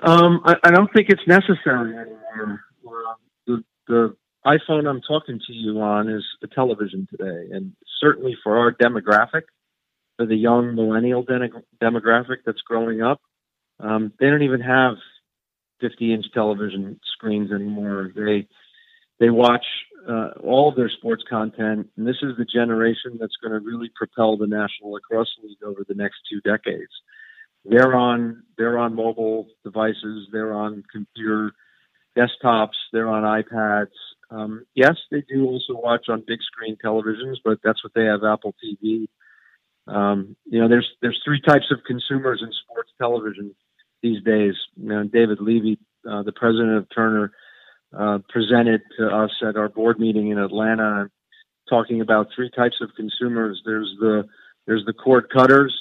S4: Um, I, I, don't think it's necessary anymore. Uh, the, the iPhone I'm talking to you on is a television today, and certainly for our demographic, for the young millennial de- demographic that's growing up, um, they don't even have 50 inch television screens anymore. They they watch uh, all of their sports content, and this is the generation that's going to really propel the National Lacrosse League over the next two decades. They're on they're on mobile devices, they're on computer desktops, they're on iPads. Um, yes, they do also watch on big screen televisions, but that's what they have Apple TV. Um, you know, there's there's three types of consumers in sports television these days. You know, David Levy, uh, the president of Turner, uh, presented to us at our board meeting in Atlanta, talking about three types of consumers. There's the there's the cord cutters,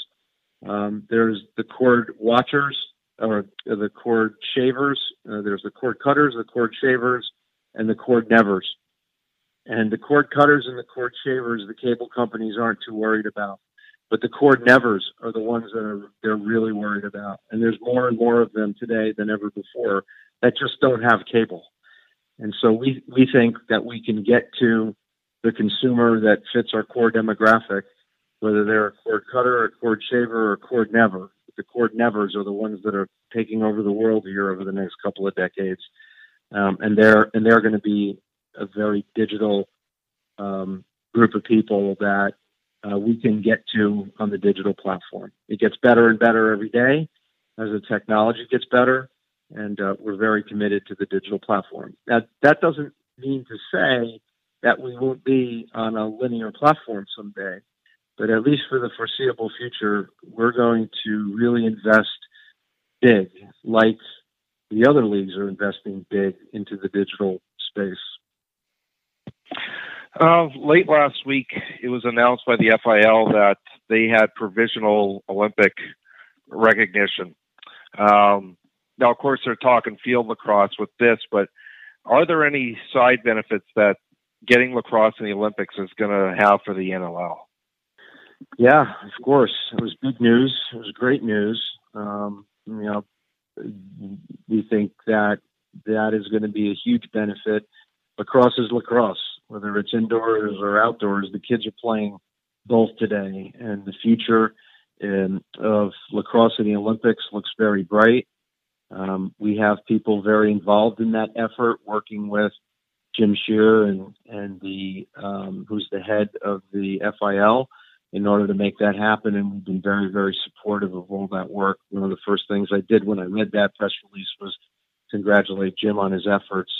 S4: um, there's the cord watchers, or the cord shavers. Uh, there's the cord cutters, the cord shavers, and the cord nevers. And the cord cutters and the cord shavers, the cable companies aren't too worried about. But the cord nevers are the ones that are they're really worried about. And there's more and more of them today than ever before that just don't have cable. And so we, we think that we can get to the consumer that fits our core demographic, whether they're a cord cutter, a cord shaver, or a cord never. The cord nevers are the ones that are taking over the world here over the next couple of decades. Um, and they're, and they're going to be a very digital um, group of people that uh, we can get to on the digital platform. It gets better and better every day as the technology gets better and uh, we're very committed to the digital platform. That that doesn't mean to say that we won't be on a linear platform someday, but at least for the foreseeable future, we're going to really invest big, like the other leagues are investing big into the digital space.
S3: Uh, late last week, it was announced by the FIL that they had provisional Olympic recognition. Um, now, of course, they're talking field lacrosse with this, but are there any side benefits that getting lacrosse in the Olympics is going to have for the NLL?
S4: Yeah, of course. It was big news. It was great news. Um, you know, we think that that is going to be a huge benefit. Lacrosse is lacrosse, whether it's indoors or outdoors. The kids are playing both today, and the future in, of lacrosse in the Olympics looks very bright. Um, we have people very involved in that effort, working with Jim Scherr and and the um, who's the head of the FIL in order to make that happen. And we've been very very supportive of all that work. One of the first things I did when I read that press release was congratulate Jim on his efforts.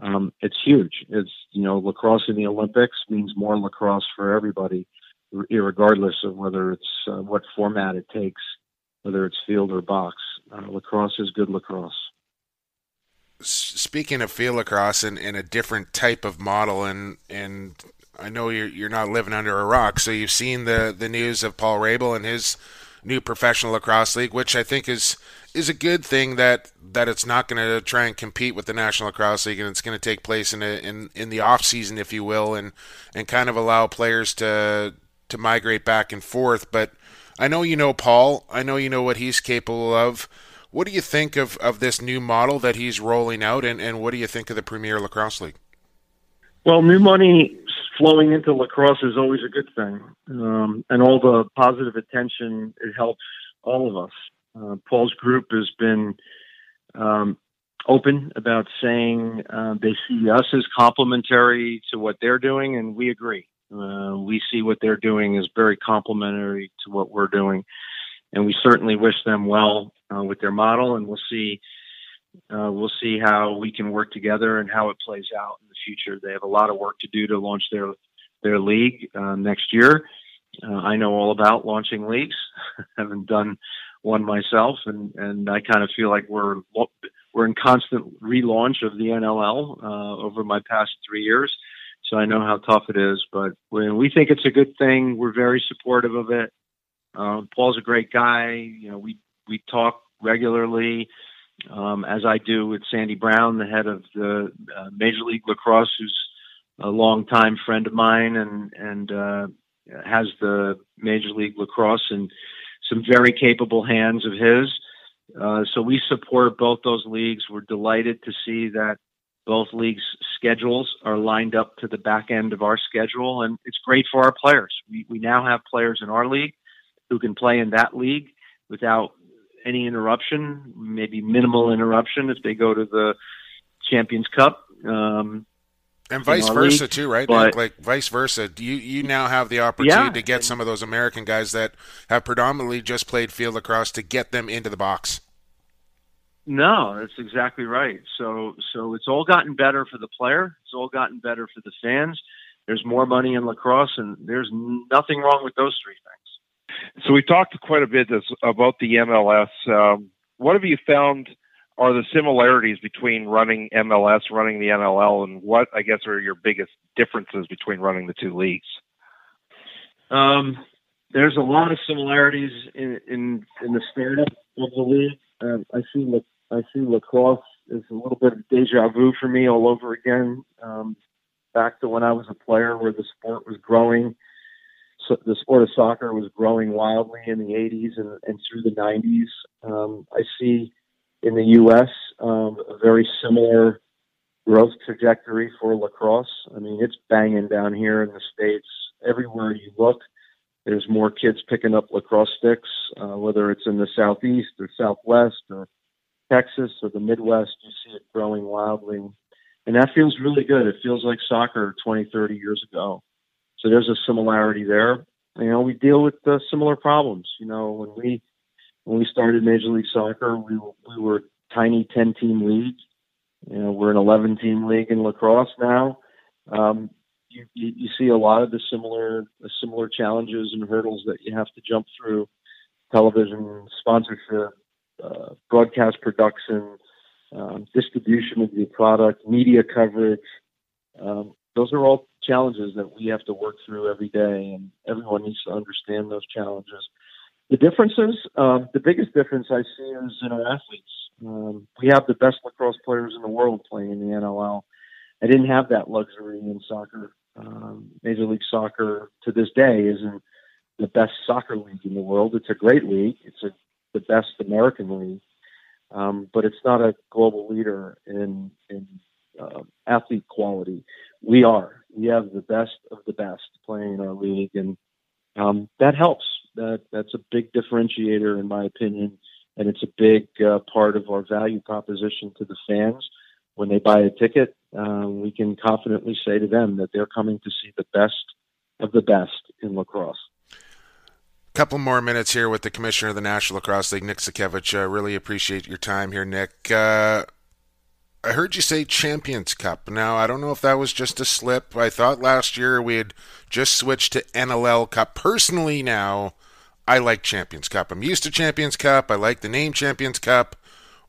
S4: Um, it's huge. It's you know lacrosse in the Olympics means more lacrosse for everybody, regardless of whether it's uh, what format it takes, whether it's field or box uh, lacrosse is good lacrosse.
S2: Speaking of field lacrosse and, and a different type of model, and and I know you're you're not living under a rock, so you've seen the the news of Paul Rabil and his new professional lacrosse league, which I think is is a good thing that that it's not going to try and compete with the National Lacrosse League, and it's going to take place in a, in in the off season, if you will, and and kind of allow players to to migrate back and forth. But I know you know Paul. I know you know what he's capable of. What do you think of, of this new model that he's rolling out, and, and what do you think of the Premier Lacrosse League?
S4: Well, new money flowing into lacrosse is always a good thing, um, and all the positive attention it helps all of us. Uh, Paul's group has been um, open about saying uh, they see us as complementary to what they're doing, and we agree. Uh, we see what they're doing as very complementary to what we're doing, and we certainly wish them well uh, with their model, and we'll see. Uh, we'll see how we can work together and how it plays out in the future. They have a lot of work to do to launch their their league uh, next year. Uh, I know all about launching leagues. *laughs* haven't done one myself, and and I kind of feel like we're we're in constant relaunch of the NLL uh, over my past three years. So I know how tough it is, but when we think it's a good thing, we're very supportive of it. Um, Paul's a great guy. You know, we we talk regularly, um, as I do with Sandy Brown, the head of the uh, Major League Lacrosse, who's a longtime friend of mine and and uh, has the Major League Lacrosse and some very capable hands of his. Uh, so we support both those leagues. We're delighted to see that both leagues' schedules are lined up to the back end of our schedule, and it's great for our players. We, we now have players in our league who can play in that league without any interruption, maybe minimal interruption if they go to the Champions Cup. Um,
S2: and vice versa league. too, right? But, like vice versa. You you now have the opportunity yeah, to get some of those American guys that have predominantly just played field lacrosse to get them into the box.
S4: No, that's exactly right. So so it's all gotten better for the player. It's all gotten better for the fans. There's more money in lacrosse, and there's nothing wrong with those three things.
S3: So we talked quite a bit about the MLS. Um, what have you found? are the similarities between running MLS, running the NLL, and what I guess are your biggest differences between running the two leagues?
S4: Um, there's a lot of similarities in in, in the startup of the league. Um, I see I see lacrosse is a little bit of deja vu for me all over again. Um, back to when I was a player, where the sport was growing. So the sport of soccer was growing wildly in the 80s and, and through the 90s. Um, I see in the U.S. Um, a very similar growth trajectory for lacrosse. I mean, it's banging down here in the states. Everywhere you look, there's more kids picking up lacrosse sticks, uh, whether it's in the southeast or southwest or Texas or the Midwest. You see it growing wildly, and that feels really good. It feels like soccer 20, 30 years ago. So there's a similarity there. You know, we deal with uh, similar problems. You know, when we when we started Major League Soccer, we we were tiny ten team league. You know, we're an eleven team league in lacrosse now. Um, you, you, you see a lot of the similar the similar challenges and hurdles that you have to jump through: television sponsorship, uh, broadcast production, um, distribution of the product, media coverage. Um, those are all challenges that we have to work through every day, and everyone needs to understand those challenges. The differences, uh, the biggest difference I see is in our athletes. Um, we have the best lacrosse players in the world playing in the NLL. I didn't have that luxury in soccer. Um, Major League Soccer to this day isn't the best soccer league in the world. It's a great league. It's a, the best American league, um, but it's not a global leader in in uh, athlete quality. We are. We have the best of the best playing in our league, and um, that helps that that's a big differentiator in my opinion, and it's a big uh, part of our value proposition to the fans. When they buy a ticket, uh, we can confidently say to them that they're coming to see the best of the best in lacrosse.
S2: Couple more minutes here with the commissioner of the National Lacrosse League, Nick Sakiewicz. I uh, really appreciate your time here, Nick. Uh, I heard you say Champions Cup. Now, I don't know if that was just a slip. I thought last year we had just switched to NLL Cup. Personally, now, I like Champions Cup. I'm used to Champions Cup. I like the name Champions Cup.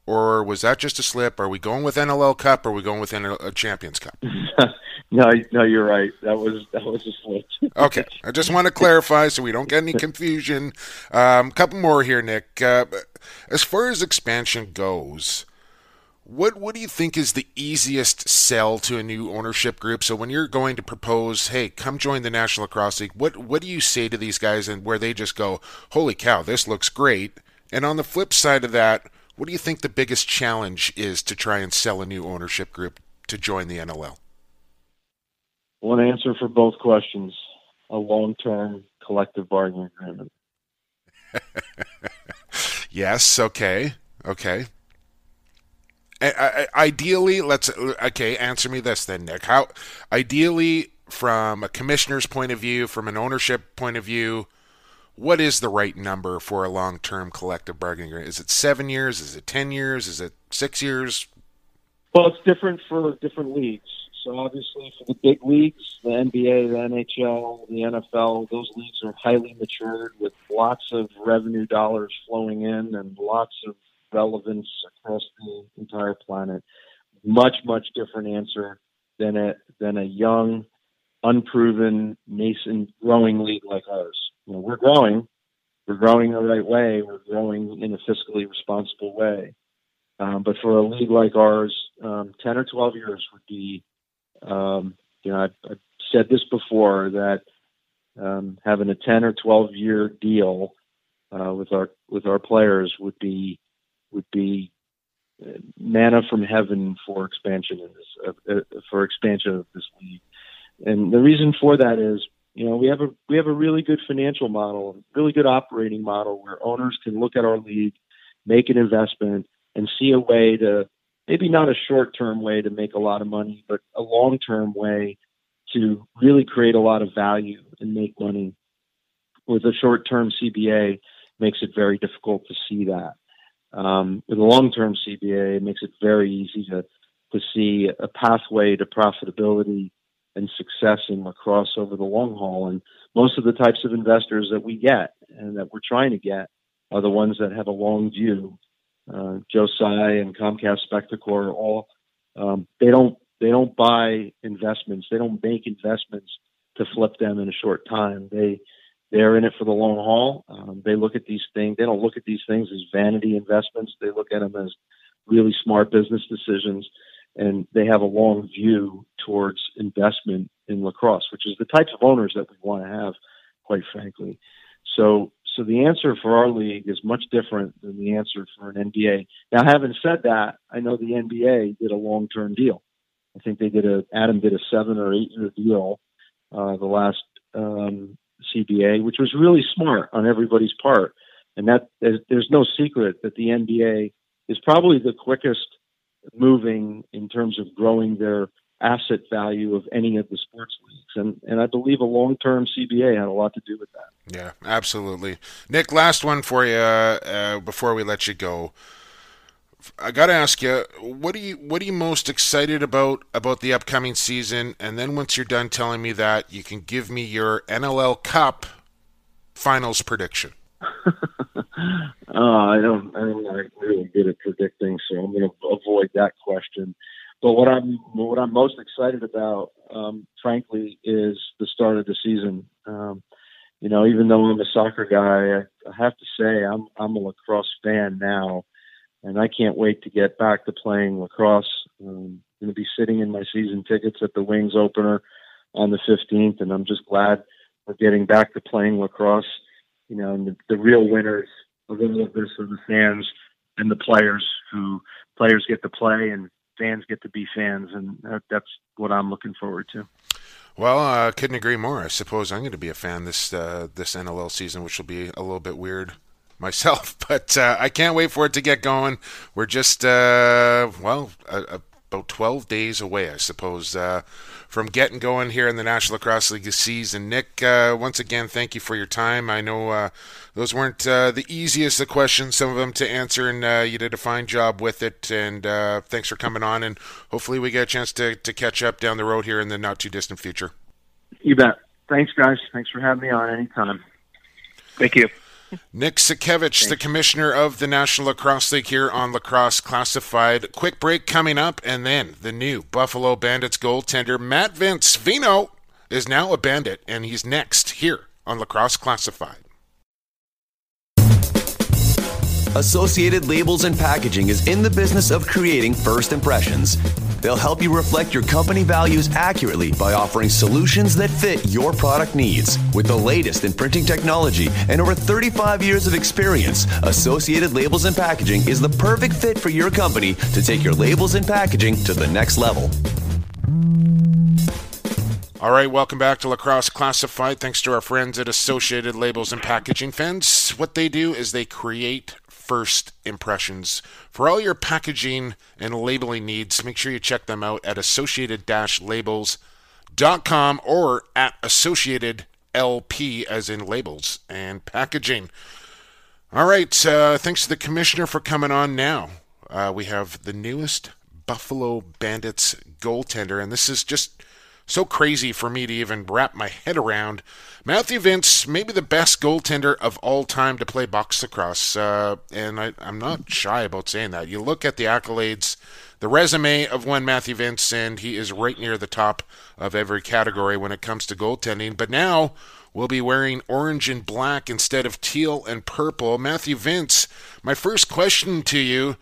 S2: Or was that just a slip? Are we going with NLL Cup? Or are we going with a Champions Cup? *laughs*
S4: no, no, you're right. That was that was a switch. *laughs*
S2: okay, I just want to clarify so we don't get any confusion. A um, couple more here, Nick. Uh, as far as expansion goes, what what do you think is the easiest sell to a new ownership group? So when you're going to propose, hey, come join the National Lacrosse League, what what do you say to these guys and where they just go, holy cow, this looks great? And on the flip side of that, what do you think the biggest challenge is to try and sell a new ownership group to join the NLL?
S4: One answer for both questions: a long-term collective bargaining agreement. *laughs*
S2: yes. Okay. Okay. I, I, ideally, let's okay. Answer me this then, Nick. How ideally, from a commissioner's point of view, from an ownership point of view, what is the right number for a long-term collective bargaining agreement? Is it seven years? Is it ten years? Is it six years?
S4: Well, it's different for different leagues. So obviously, for the big leagues, the NBA, the NHL, the NFL, those leagues are highly matured with lots of revenue dollars flowing in and lots of relevance across the entire planet. Much, much different answer than a than a young, unproven, nascent, growing league like ours. You know, we're growing, we're growing the right way, we're growing in a fiscally responsible way. Um, but for a league like ours, um, ten or twelve years would be, um, you know, I've, I've, said this before that um, having a ten or twelve year deal uh, with our with our players would be would be uh, manna from heaven for expansion in this uh, uh, for expansion of this league. And the reason for that is, you know, we have a we have a really good financial model, really good operating model where owners can look at our league, make an investment, and see a way to maybe not a short term way to make a lot of money, but a long term way to really create a lot of value and make money. With a short term CBA, makes it very difficult to see that. Um, with a long-term CBA, it makes it very easy to to see a pathway to profitability and success in lacrosse over the long haul. And most of the types of investors that we get and that we're trying to get are the ones that have a long view. Uh, Joe and Comcast Spectacor are all um, they don't they don't buy investments. They don't make investments to flip them in a short time. They they're in it for the long haul. Um, they look at these things. They don't look at these things as vanity investments. They look at them as really smart business decisions, and they have a long view towards investment in lacrosse, which is the types of owners that we want to have, quite frankly. So, so the answer for our league is much different than the answer for an NBA. Now, having said that, I know the NBA did a long-term deal. I think they did a Adam did a seven or eight year deal uh, the last um, CBA, which was really smart on everybody's part. And that there's, there's no secret that the NBA is probably the quickest moving in terms of growing their asset value of any of the sports leagues. And, and I believe a long term CBA had a lot to do with that.
S2: Yeah, absolutely. Nick, last one for you uh, before we let you go. I got to ask you, what are you what are you most excited about about the upcoming season? And then once you're done telling me that, you can give me your NLL Cup finals prediction. *laughs*
S4: uh, I don't. I'm not really good at predicting, so I'm going to avoid that question. But what I'm what I'm most excited about, um, frankly, is the start of the season. Um, you know, even though I'm a soccer guy, I, have to say I'm I'm a lacrosse fan now and I can't wait to get back to playing lacrosse. Um, I'm going to be sitting in my season tickets at the Wings opener on the 15th, and I'm just glad we're getting back to playing lacrosse. You know, and the, the real winners of all of this are the fans and the players who players get to play and fans get to be fans, and that, that's what I'm looking forward to.
S2: Well, I uh, couldn't agree more. I suppose I'm going to be a fan this uh, this NLL season, which will be a little bit weird *laughs* myself, but uh, I can't wait for it to get going. We're just, uh, well, about 12 days away, I suppose, uh, from getting going here in the National Lacrosse League season. Nick, uh, once again, thank you for your time. I know uh, those weren't uh, the easiest of questions, some of them to answer, and you did a fine job with it. And thanks for coming on, and hopefully we get a chance to, to catch up down the road here in the not too distant future.
S4: You bet. Thanks, guys. Thanks for having me on anytime.
S3: Thank you.
S2: Nick Sakiewicz, the commissioner of the National Lacrosse League here on Lacrosse Classified. Quick break coming up, and then the new Buffalo Bandits goaltender Matt Vinc Vino is now a bandit, and he's next here on Lacrosse Classified.
S1: Associated Labels and Packaging is in the business of creating first impressions. They'll help you reflect your company values accurately by offering solutions that fit your product needs. With the latest in printing technology and over 35 years of experience, Associated Labels and Packaging is the perfect fit for your company to take your labels and packaging to the next level.
S2: All right, welcome back to Lacrosse Classified. Thanks to our friends at Associated Labels and Packaging Fans. What they do is they create first impressions. For all your packaging and labeling needs, make sure you check them out at associated-labels.com or at associated LP as in labels and packaging. All right, uh, thanks to the commissioner for coming on now. Uh, we have the newest Buffalo Bandits goaltender, and this is just so crazy for me to even wrap my head around. Matthew Vinc, maybe the best goaltender of all time to play box lacrosse, uh, and I, I'm not shy about saying that. You look at the accolades, the resume of one Matthew Vinc, and he is right near the top of every category when it comes to goaltending. But now we'll be wearing orange and black instead of teal and purple. Matthew Vinc, my first question to you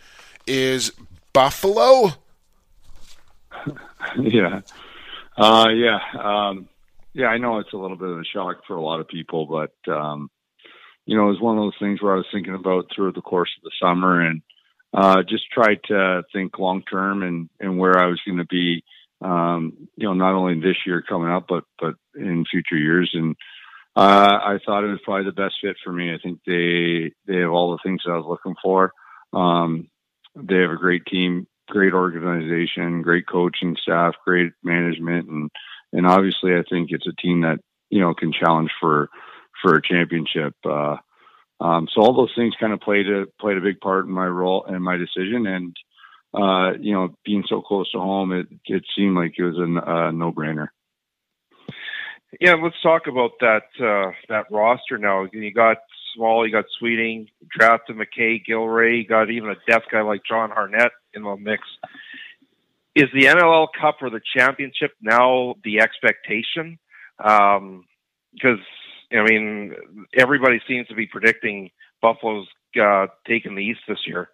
S2: is Buffalo? *laughs*
S5: yeah. Uh, yeah. Um, yeah, I know it's a little bit of a shock for a lot of people, but, um, you know, it was one of those things where I was thinking about through the course of the summer and, uh, just tried to think long term and, and where I was going to be, um, you know, not only this year coming up, but, but in future years. And, uh, I thought it was probably the best fit for me. I think they, they have all the things that I was looking for. Um, they have a great team great organization, great coaching staff, great management, and and obviously I think it's a team that you know can challenge for for a championship. Uh, um, so all those things kind of played a played a big part in my role and my decision, and uh, you know being so close to home, it it seemed like it was a uh, no brainer.
S3: Yeah, let's talk about that uh, that roster now. You got Small, you got Sweeting, drafted McKay, Gilray, you got even a deaf guy like John Harnett in the mix. Is the NLL Cup or the championship now the expectation? Because um, I mean, everybody seems to be predicting Buffalo's uh, taking the East this year.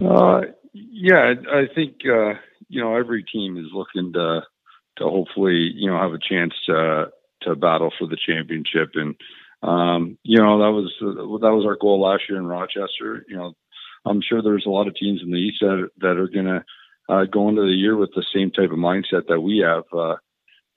S5: Uh, yeah, I think uh, you know every team is looking to to hopefully you know have a chance to to battle for the championship, and um, you know that was that was our goal last year in Rochester. You know, I'm sure there's a lot of teams in the East that that are going to uh, go into the year with the same type of mindset that we have, uh,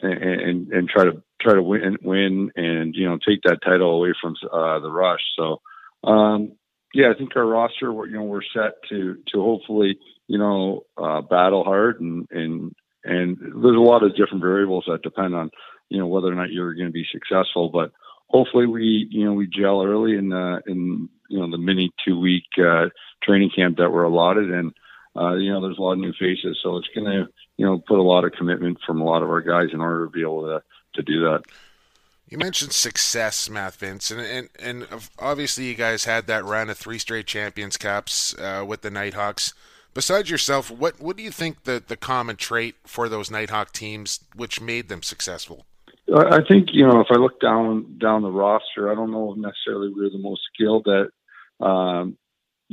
S5: and and try to try to win win and you know take that title away from uh, the Rush. So, um, yeah, I think our roster, you know, we're set to to hopefully you know uh, battle hard and and and there's a lot of different variables that depend on you know whether or not you're going to be successful, but hopefully we you know we gel early in the in you know the mini two week uh, training camp that we're allotted and uh, you know there's a lot of new faces so it's going to you know put a lot of commitment from a lot of our guys in order to be able to to do that.
S2: You mentioned success, Matt Vinc, and and, and obviously you guys had that run of three straight Champions Cups uh, with the Knighthawks. Besides yourself, what what do you think the the common trait for those Knighthawk teams which made them successful?
S5: I think you know if I look down down the roster, I don't know if necessarily we're the most skilled at, um,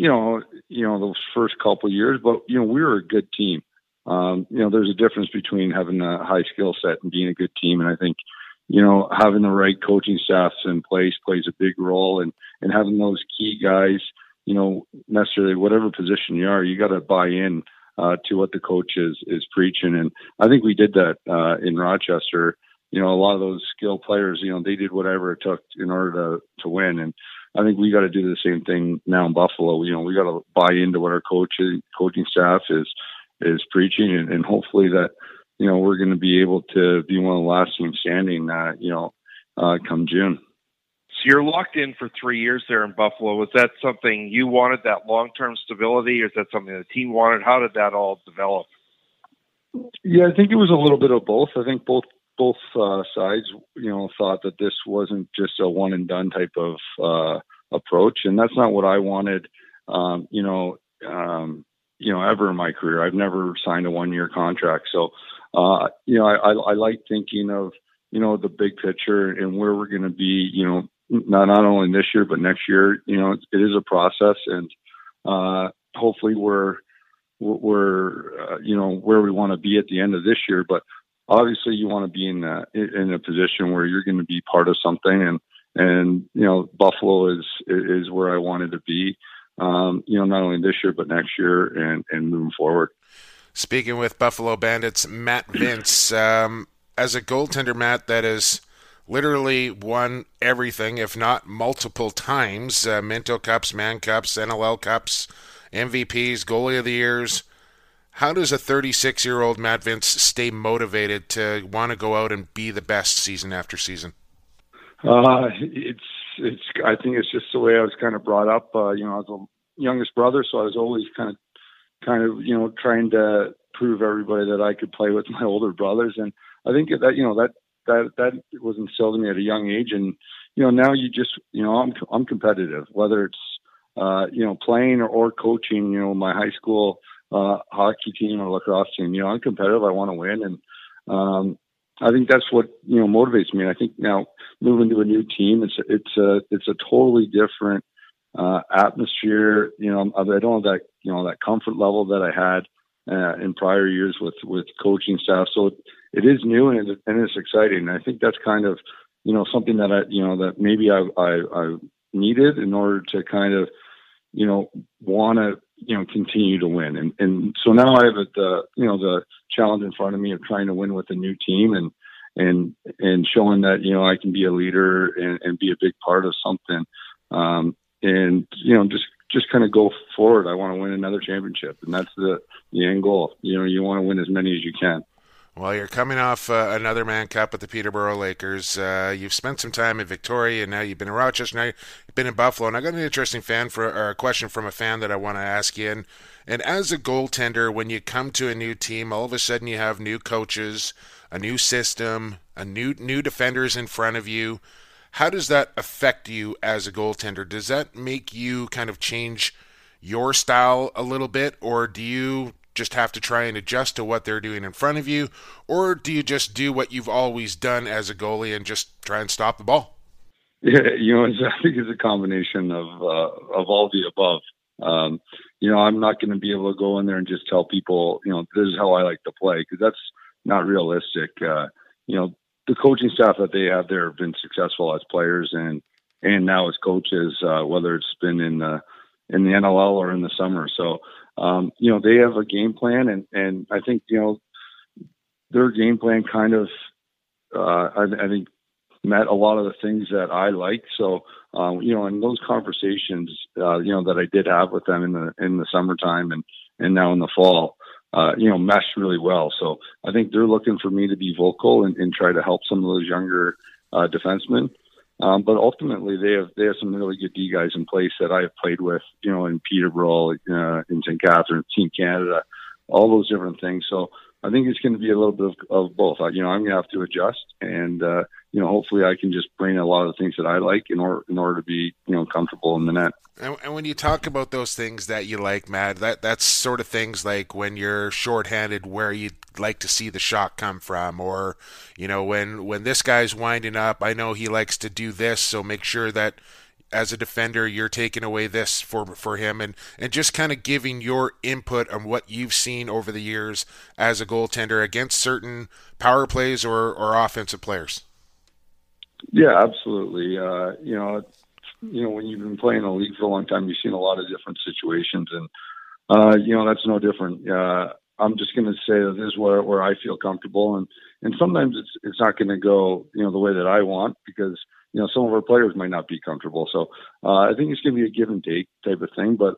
S5: you know, you know those first couple years, but you know we were a good team. Um, you know, there's a difference between having a high skill set and being a good team, and I think you know having the right coaching staffs in place plays a big role, and and having those key guys, you know, necessarily whatever position you are, you got to buy in uh, to what the coach is is preaching, and I think we did that uh, in Rochester you know, a lot of those skilled players, you know, they did whatever it took in order to to win. And I think we got to do the same thing now in Buffalo. You know, we got to buy into what our coaching coaching staff is is preaching, and, and hopefully that you know we're going to be able to be one of the last teams standing. Uh, you know, uh, come June.
S3: So you're locked in for three years there in Buffalo. Was that something you wanted, that long term stability, or is that something the team wanted? How did that all develop?
S5: Yeah, I think it was a little bit of both. I think both both uh, sides, you know, thought that this wasn't just a one and done type of uh, approach, and that's not what I wanted. Um, you know, um, you know, ever in my career, I've never signed a one year contract, so uh, you know, I, I, I like thinking of you know the big picture and where we're going to be. You know, not not only this year but next year. You know, it, it is a process, and uh, hopefully we're we're uh, you know where we want to be at the end of this year, but obviously you want to be in a, in a position where you're going to be part of something and and you know Buffalo is is where I wanted to be um, you know not only this year but next year and and moving forward
S2: speaking with Buffalo Bandits Matt *clears throat* Vinc um, as a goaltender, Matt, that is literally won everything, if not multiple times uh, Minto Cups, Mann Cups, NLL Cups, MVPs, Goalie of the Years. How does a 36 year old Matt Vinc stay motivated to want to go out and be the best season after season?
S5: Uh, it's it's. I think it's just the way I was kind of brought up. Uh, you know, I was the youngest brother, so I was always kind of, kind of, you know, trying to prove everybody that I could play with my older brothers, and I think that you know that that that was instilled in me at a young age, and you know now you just you know I'm I'm competitive, whether it's uh, you know playing or, or coaching. You know my high school uh, hockey team or lacrosse team. You know I'm competitive. I want to win, and um, I think that's what you know motivates me. I think now moving to a new team, it's it's a it's a totally different uh, atmosphere. You know, I don't have that you know that comfort level that I had uh, in prior years with with coaching staff. So it, it is new and, it, and it's exciting. And I think that's kind of you know something that I you know that maybe I I, I needed in order to kind of you know want to you know continue to win. And and so now I have the you know the challenge in front of me of trying to win with a new team and and and showing that you know I can be a leader and, and be a big part of something. Um, and you know just just kind of go forward. I want to win another championship, and that's the the end goal. You know, you want to win as many as you can.
S2: Well, you're coming off uh, another Mann Cup with the Peterborough Lakers. Uh, you've spent some time in Victoria, and now you've been in Rochester. Now you've been in Buffalo. And I got an interesting fan for or a question from a fan that I want to ask you. And, and as a goaltender, when you come to a new team, all of a sudden you have new coaches, a new system, a new new defenders in front of you. How does that affect you as a goaltender? Does that make you kind of change your style a little bit, or do you just have to try and adjust to what they're doing in front of you, or do you just do what you've always done as a goalie and just try and stop the ball?
S5: Yeah, *laughs* you know, I think it's a combination of uh, of all the above. Um, you know, I'm not going to be able to go in there and just tell people, you know, this is how I like to play because that's not realistic. Uh, you know, the coaching staff that they have there have been successful as players and and now as coaches, uh, whether it's been in the in the NLL or in the summer. So um, you know they have a game plan, and and I think you know their game plan kind of uh, I, I think met a lot of the things that I like. So um, you know, in those conversations, uh, you know that I did have with them in the in the summertime and and now in the fall uh, you know, meshed really well. So I think they're looking for me to be vocal and, and try to help some of those younger uh, defensemen. Um, but ultimately, they have they have some really good D guys in place that I have played with, you know, in Peterborough, uh, in St. Catharines, Team Canada, all those different things. So I think it's going to be a little bit of, of both. I, You know, I'm going to have to adjust, and uh, you know, hopefully, I can just bring a lot of the things that I like in order in order to be you know comfortable in the net.
S2: And, and when you talk about those things that you like, Matt, that that's sort of things like when you're shorthanded, where you'd like to see the shot come from, or you know, when when this guy's winding up, I know he likes to do this, so make sure that as a defender, you're taking away this for for him, and and just kind of giving your input on what you've seen over the years as a goaltender against certain power plays or or offensive players.
S5: Yeah, absolutely. Uh, you know, you know when you've been playing the league for a long time, you've seen a lot of different situations, and uh, you know that's no different. Uh, I'm just going to say that this is where where I feel comfortable, and and sometimes it's it's not going to go you know the way that I want because you know, some of our players might not be comfortable. So uh, I think it's going to be a give and take type of thing. But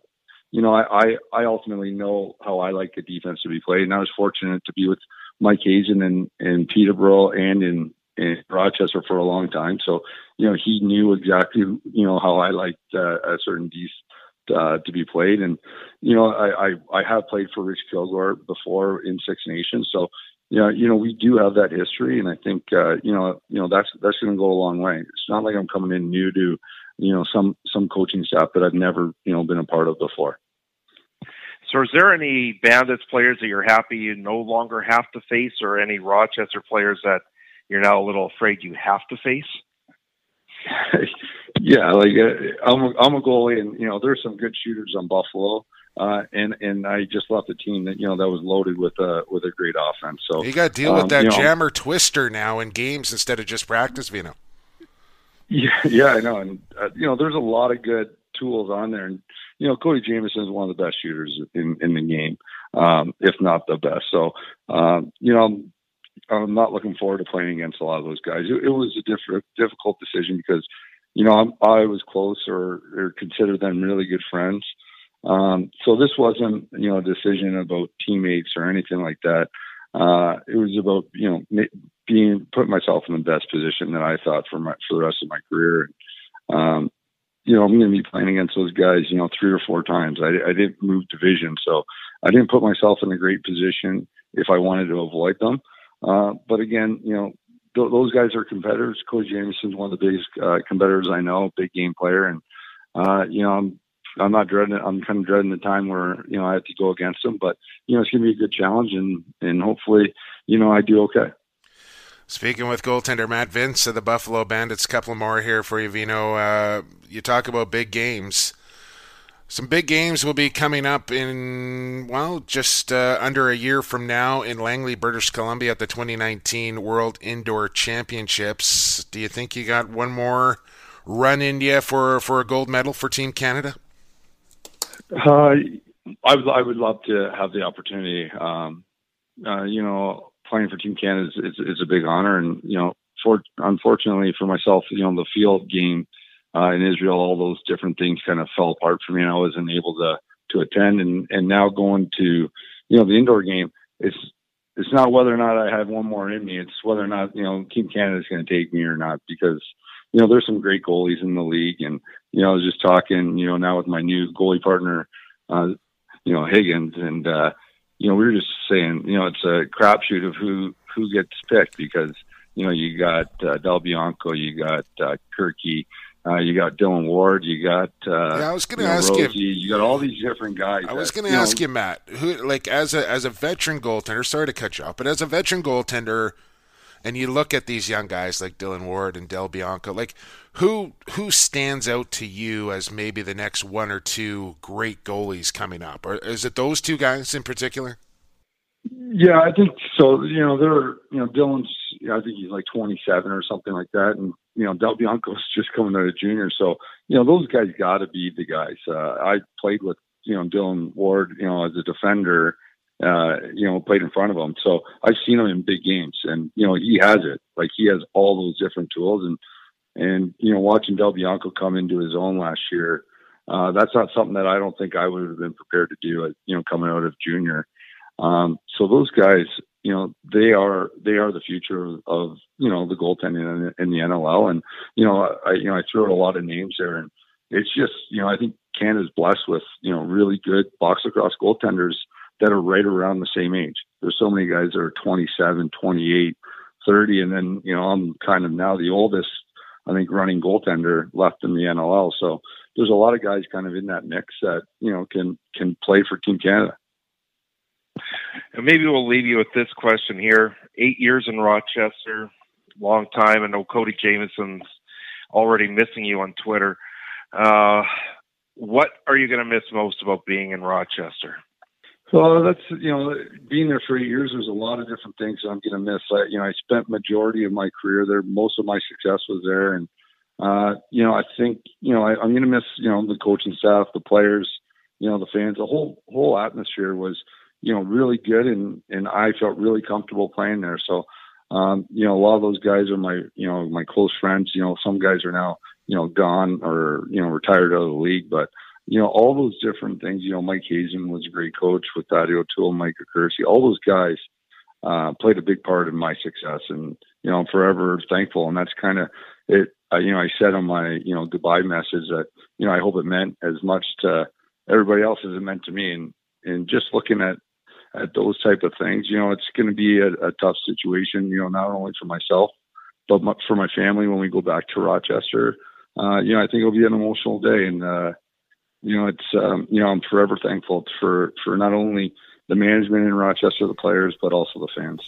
S5: you know, I, I I ultimately know how I like a defense to be played, and I was fortunate to be with Mike Hasen in in Peterborough and in in Rochester for a long time. So you know, he knew exactly you know how I liked uh, a certain defense. uh, to be played. And you know, I, I I have played for Rich Kilgour before in Six Nations, so know, you know, we do have that history, and I think uh, you know, you know, that's that's going to go a long way. It's not like I'm coming in new to, you know, some some coaching staff that I've never, you know, been a part of before.
S3: So, is there any Bandits players that you're happy you no longer have to face, or any Rochester players that you're now a little afraid you have to face? *laughs*
S5: yeah, like uh, I'm a, I'm a goalie, and you know, there's some good shooters on Buffalo. Uh, and and I just left a team that you know that was loaded with a with a great offense. So
S2: you got to deal um, with that you know, jammer twister now in games instead of just practice, Vino.
S5: Yeah, yeah, I know, and uh, you know, there's a lot of good tools on there, and you know, Cody Jamieson is one of the best shooters in in the game, um, if not the best. So, um, you know, I'm not looking forward to playing against a lot of those guys. It, it was a diff- difficult decision because, you know, I'm, I was close or, or consider them really good friends. Um, so this wasn't, you know, a decision about teammates or anything like that. Uh, it was about, you know, being putting myself in the best position that I thought for my for the rest of my career. Um, you know, I'm going to be playing against those guys, you know, three or four times. I, I didn't move division, so I didn't put myself in a great position if I wanted to avoid them. Uh, but again, you know, th- those guys are competitors. Cody Jamieson's one of the biggest uh, competitors I know, big game player, and uh, you know, I'm I'm not dreading it. I'm kind of dreading the time where you know I have to go against them, but you know, it's going to be a good challenge, and and hopefully, you know, I do okay.
S2: Speaking with goaltender Matt Vinc of the Buffalo Bandits, a couple more here for you, Vino. Uh, you talk about big games. Some big games will be coming up in, well, just uh, under a year from now in Langley, British Columbia at the 2019 World Indoor Championships. Do you think you got one more run in you for, for a gold medal for Team Canada?
S5: Uh, I would, I would love to have the opportunity. Um, uh, you know, playing for Team Canada is, is, is, a big honor. And, you know, for, unfortunately for myself, you know, the field game uh, in Israel, all those different things kind of fell apart for me and I wasn't able to, to attend. And, and now going to, you know, the indoor game, it's, it's not whether or not I have one more in me. It's whether or not, you know, Team Canada is going to take me or not because, you know, there's some great goalies in the league. And, you know, I was just talking, you know, now with my new goalie partner, uh, you know, Higgins and, uh, you know, we were just saying, you know, it's a crapshoot of who who gets picked because you know you got uh, Del Bianco, you got uh, Kirky, uh, you got Dylan Ward, you got. Uh,
S2: yeah, I was going to
S5: you know,
S2: ask
S5: Rosie,
S2: you.
S5: You got all these different guys.
S2: I was going to ask know, you, Matt, who like as a as a veteran goaltender. Sorry to cut you off, but as a veteran goaltender, and you look at these young guys like Dylan Ward and Del Bianco, like who who stands out to you as maybe the next one or two great goalies coming up? Or is it those two guys in particular?
S5: Yeah, I think so. You know, they're you know Dylan's. I think he's like 27 or something like that, and you know Del Bianco's *laughs* just coming out of junior. So you know those guys got to be the guys. Uh, I played with you know Dylan Ward, you know as a defender. Uh, you know, played in front of him. So I've seen him in big games, and you know he has it. Like he has all those different tools, and and, you know, watching Del Bianco come into his own last year, uh, that's not something that I don't think I would have been prepared to do, uh, you know, coming out of junior. Um, so those guys, you know, they are they are the future of, you know the goaltending in, in the NLL, and you know, I you know I threw out a lot of names there, and it's just you know I think Canada's blessed with you know really good box lacrosse goaltenders that are right around the same age. There's so many guys that are 27, 28, 30, and then you know I'm kind of now the oldest I think running goaltender left in the NLL. So there's a lot of guys kind of in that mix that you know can can play for Team Canada.
S3: And maybe we'll leave you with this question here: Eight years in Rochester, long time. I know Cody Jamieson's already missing you on Twitter. Uh, what are you going to miss most about being in Rochester?
S5: Well, that's you know, being there for eight years. There's a lot of different things I'm going to miss. I, you know, I spent majority of my career there. Most of my success was there, and uh, you know, I think you know I, I'm going to miss you know the coaching staff, the players, you know, the fans. The whole whole atmosphere was you know really good, and and I felt really comfortable playing there. So, um, you know, a lot of those guys are my you know my close friends. You know, some guys are now you know gone or you know retired out of the league, but you know, all those different things. You know, Mike Hasen was a great coach with Paddy O'Toole, Mike Accursi. All those guys uh, played a big part in my success, and you know, I'm forever thankful. And that's kind of it. You know, I said on my you know goodbye message that you know I hope it meant as much to everybody else as it meant to me. And and just looking at at those type of things, you know, it's going to be a, a tough situation. You know, not only for myself, but for my family when we go back to Rochester. Uh, you know, I think it'll be an emotional day, and uh, you know, it's um, you know, I'm forever thankful for for not only the management in Rochester, the players, but also the fans.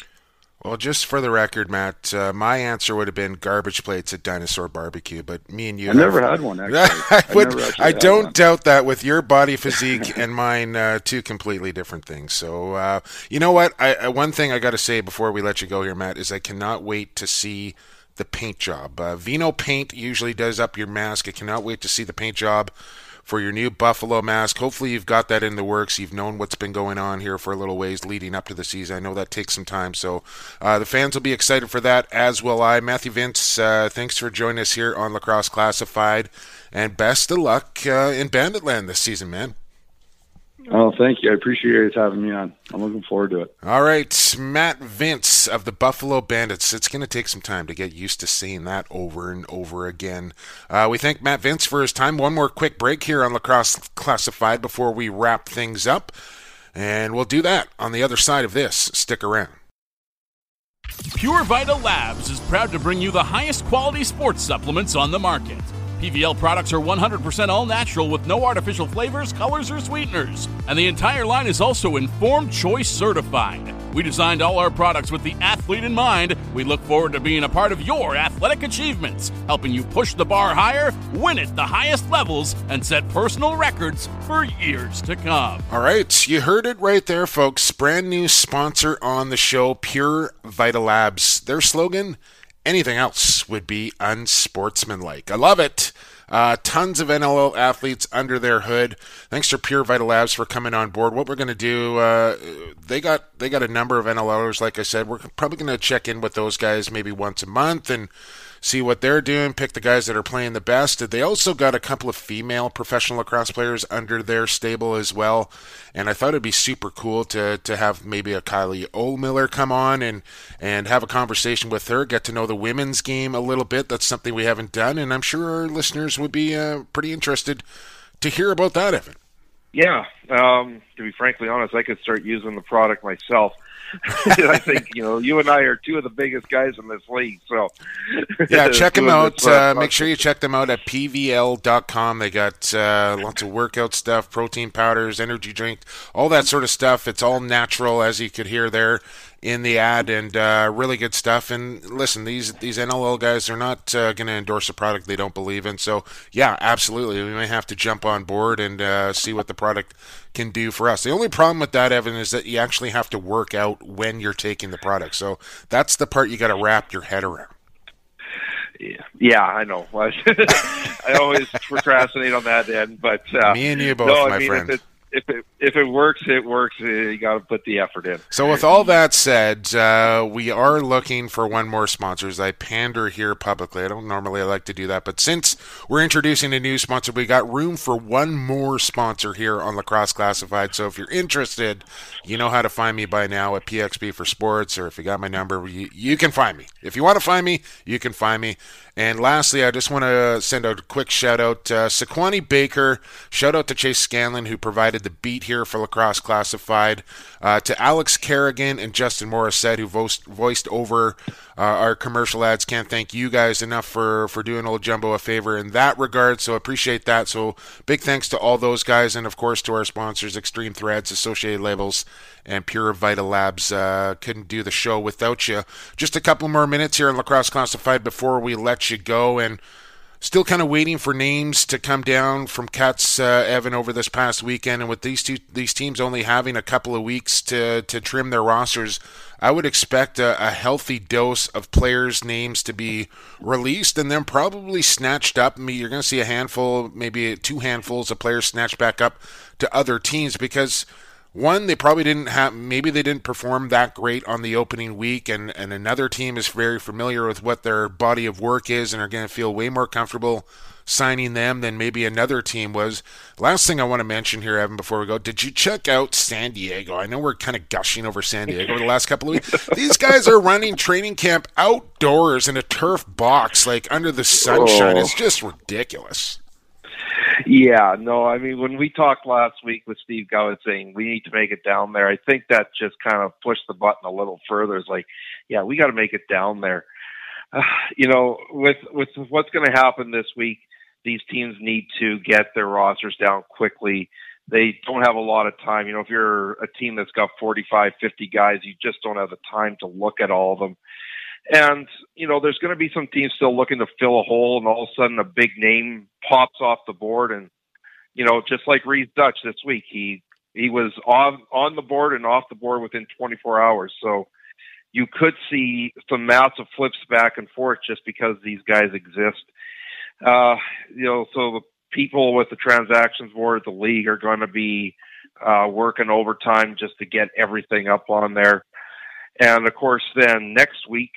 S2: Well, just for the record, Matt, uh, my answer would have been garbage plates at Dinosaur Barbecue, but me and you.
S5: I have, never had one. Actually, *laughs*
S2: I, would, I don't one. doubt that with your body physique and mine, uh, two completely different things. So, uh, you know what? I, uh, one thing I got to say before we let you go here, Matt, is I cannot wait to see the paint job. Uh, Vino Paint usually does up your mask. I cannot wait to see the paint job for your new Buffalo mask. Hopefully, you've got that in the works. You've known what's been going on here for a little ways leading up to the season. I know that takes some time, so uh, the fans will be excited for that, as will I. Matthew Vinc, uh, thanks for joining us here on Lacrosse Classified, and best of luck uh, in Banditland this season, man.
S5: Oh, thank you. I appreciate you having me on. I'm looking forward to it.
S2: All right, Matt Vinc of the Buffalo Bandits. It's going to take some time to get used to seeing that over and over again. Uh, we thank Matt Vinc for his time. One more quick break here on Lacrosse Classified before we wrap things up. And we'll do that on the other side of this. Stick around.
S6: Pure Vita Labs is proud to bring you the highest quality sports supplements on the market. PVL products are 100% all natural with no artificial flavors, colors, or sweeteners. And the entire line is also Informed Choice certified. We designed all our products with the athlete in mind. We look forward to being a part of your athletic achievements, helping you push the bar higher, win at the highest levels, and set personal records for years to come.
S2: All right, you heard it right there, folks. Brand new sponsor on the show, Pure Vita Labs. Their slogan anything else would be unsportsmanlike. I love it. Uh, tons of NLL athletes under their hood. Thanks to Pure Vita Labs for coming on board. What we're going to do, uh, they got they got a number of NLLers. Like I said, we're probably going to check in with those guys maybe once a month and see what they're doing, pick the guys that are playing the best. They also got a couple of female professional lacrosse players under their stable as well. And I thought it'd be super cool to, to have maybe a Kylie Ohlmiller come on and, and have a conversation with her, get to know the women's game a little bit. That's something we haven't done. And I'm sure our listeners would be uh, pretty interested to hear about that, Evan.
S3: Yeah, um, to be frankly honest, I could start using the product myself. *laughs* I think you know you and I are two of the biggest guys in this league. So
S2: yeah, *laughs* check them out. Uh, make sure you check them out at pvl.com. They got uh, lots of workout stuff, protein powders, energy drink, all that sort of stuff. It's all natural, as you could hear there in the ad, and uh, really good stuff. And listen, these these NLL guys are not uh, going to endorse a product they don't believe in. So yeah, absolutely, we may have to jump on board and uh, see what the product can do for us. The only problem with that, Evan, is that you actually have to work out when you're taking the product. So that's the part you got to wrap your head around.
S3: Yeah, yeah, I know. *laughs* I always procrastinate on that end, but uh,
S2: me and you both,
S3: no,
S2: my
S3: I mean,
S2: friend
S3: if it if it works, it works. You got to put the effort in.
S2: So, with all that said, uh, we are looking for one more sponsor. As I pander here publicly, I don't normally like to do that, but since we're introducing a new sponsor, we got room for one more sponsor here on Lacrosse Classified. So, if you're interested, you know how to find me by now at PXB for Sports, or if you got my number, you, you can find me. If you want to find me, you can find me. And lastly, I just want to send a quick shout out to uh, Sequani Baker. Shout out to Chase Scanlon, who provided the beat here for Lacrosse Classified. Uh, to Alex Kerrigan and Justin Morissette, who voiced, voiced over uh, our commercial ads. Can't thank you guys enough for, for doing old Jumbo a favor in that regard. So appreciate that. So big thanks to all those guys, and of course to our sponsors, Extreme Threads, Associated Labels, and Pure Vita Labs. Uh, couldn't do the show without you. Just a couple more minutes here on Lacrosse Classified before we let you go. And still kind of waiting for names to come down from Cuts, uh, Evan, over this past weekend. And with these two these teams only having a couple of weeks to, to trim their rosters, I would expect a, a healthy dose of players' names to be released and then probably snatched up. I mean, you're going to see a handful, maybe two handfuls of players snatched back up to other teams because – one, they probably didn't have, maybe they didn't perform that great on the opening week, and, and another team is very familiar with what their body of work is and are going to feel way more comfortable signing them than maybe another team was. Last thing I want to mention here, Evan, before we go, did you check out San Diego? I know we're kind of gushing over San Diego the last couple of weeks. *laughs* These guys are running training camp outdoors in a turf box, like under the sunshine. Oh. It's just ridiculous.
S3: Yeah, no, I mean, when we talked last week with Steve Govett saying we need to make it down there, I think that just kind of pushed the button a little further. It's like, yeah, we got to make it down there. Uh, you know, with with what's going to happen this week, these teams need to get their rosters down quickly. They don't have a lot of time. You know, if you're a team that's got 45, 50 guys, you just don't have the time to look at all of them. And, you know, there's going to be some teams still looking to fill a hole, and all of a sudden a big name pops off the board. And, you know, just like Rhys Duch this week, he he was on on the board and off the board within 24 hours. So you could see some massive flips back and forth just because these guys exist. Uh, you know, so the people with the transactions board at the league are going to be uh, working overtime just to get everything up on there. And of course, then next week,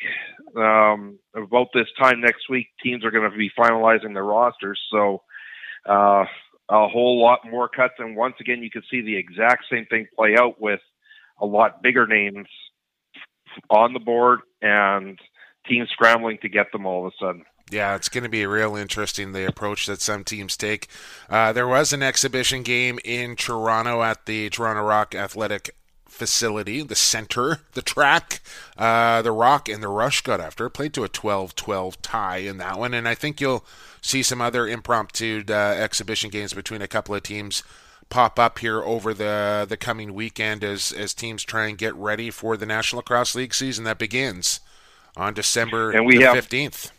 S3: um, about this time next week, teams are going to be finalizing their rosters. So uh, a whole lot more cuts. And once again, you can see the exact same thing play out with a lot bigger names on the board and teams scrambling to get them all of a sudden.
S2: Yeah, it's going to be real interesting the approach that some teams take. Uh, there was an exhibition game in Toronto at the Toronto Rock Athletic facility, the center, the track. Uh, the Rock and the Rush got after it, played to a 12 12 tie in that one. And I think you'll see some other impromptu uh, exhibition games between a couple of teams pop up here over the the coming weekend as as teams try and get ready for the National Lacrosse League season that begins on December and we have, 15th.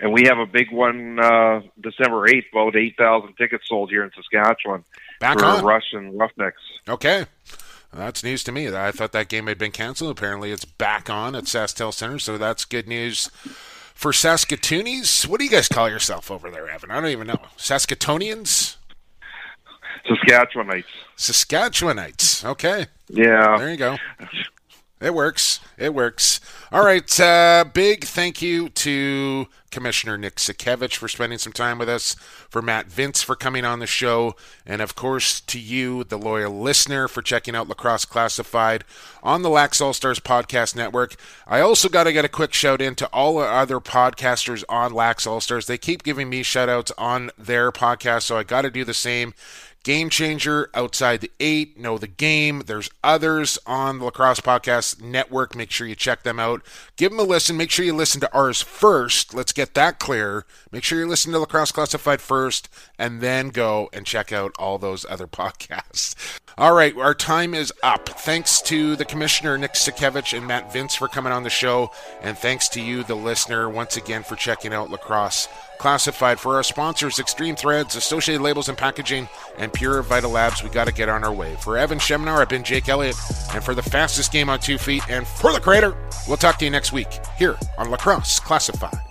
S3: And we have a big one uh, December 8th, about 8,000 tickets sold here in Saskatchewan
S2: Back
S3: for
S2: on.
S3: Rush and Roughnecks.
S2: Okay. That's news to me. I thought that game had been canceled. Apparently, it's back on at SaskTel Center, so that's good news for Saskatoonies. What do you guys call yourself over there, Evan? I don't even know. Saskatoonians?
S3: Saskatchewanites.
S2: Saskatchewanites. Okay.
S3: Yeah.
S2: There you go. *laughs* It works. It works. All right. Uh, big thank you to Commissioner Nick Sakiewicz for spending some time with us, for Matt Vinc for coming on the show, and of course to you, the loyal listener, for checking out Lacrosse Classified on the Lax All Stars Podcast Network. I also got to get a quick shout in to all the other podcasters on Lax All Stars. They keep giving me shout outs on their podcast, so I got to do the same. Game Changer, Outside the Eight, Know the Game. There's others on the Lacrosse Podcast Network. Make sure you check them out. Give them a listen. Make sure you listen to ours first. Let's get that clear. Make sure you listen to Lacrosse Classified first, and then go and check out all those other *laughs* podcasts. All right, our time is up. Thanks to the Commissioner, Nick Sakiewicz, and Matt Vinc for coming on the show. And thanks to you, the listener, once again for checking out Lacrosse Classified. For our sponsors, Extreme Threads, Associated Labels and Packaging, and Pure Vita Labs, we got to get on our way. For Evan Schemenauer, I've been Jake Elliott, and for the fastest game on two feet, and for the Crater, we'll talk to you next week here on Lacrosse Classified.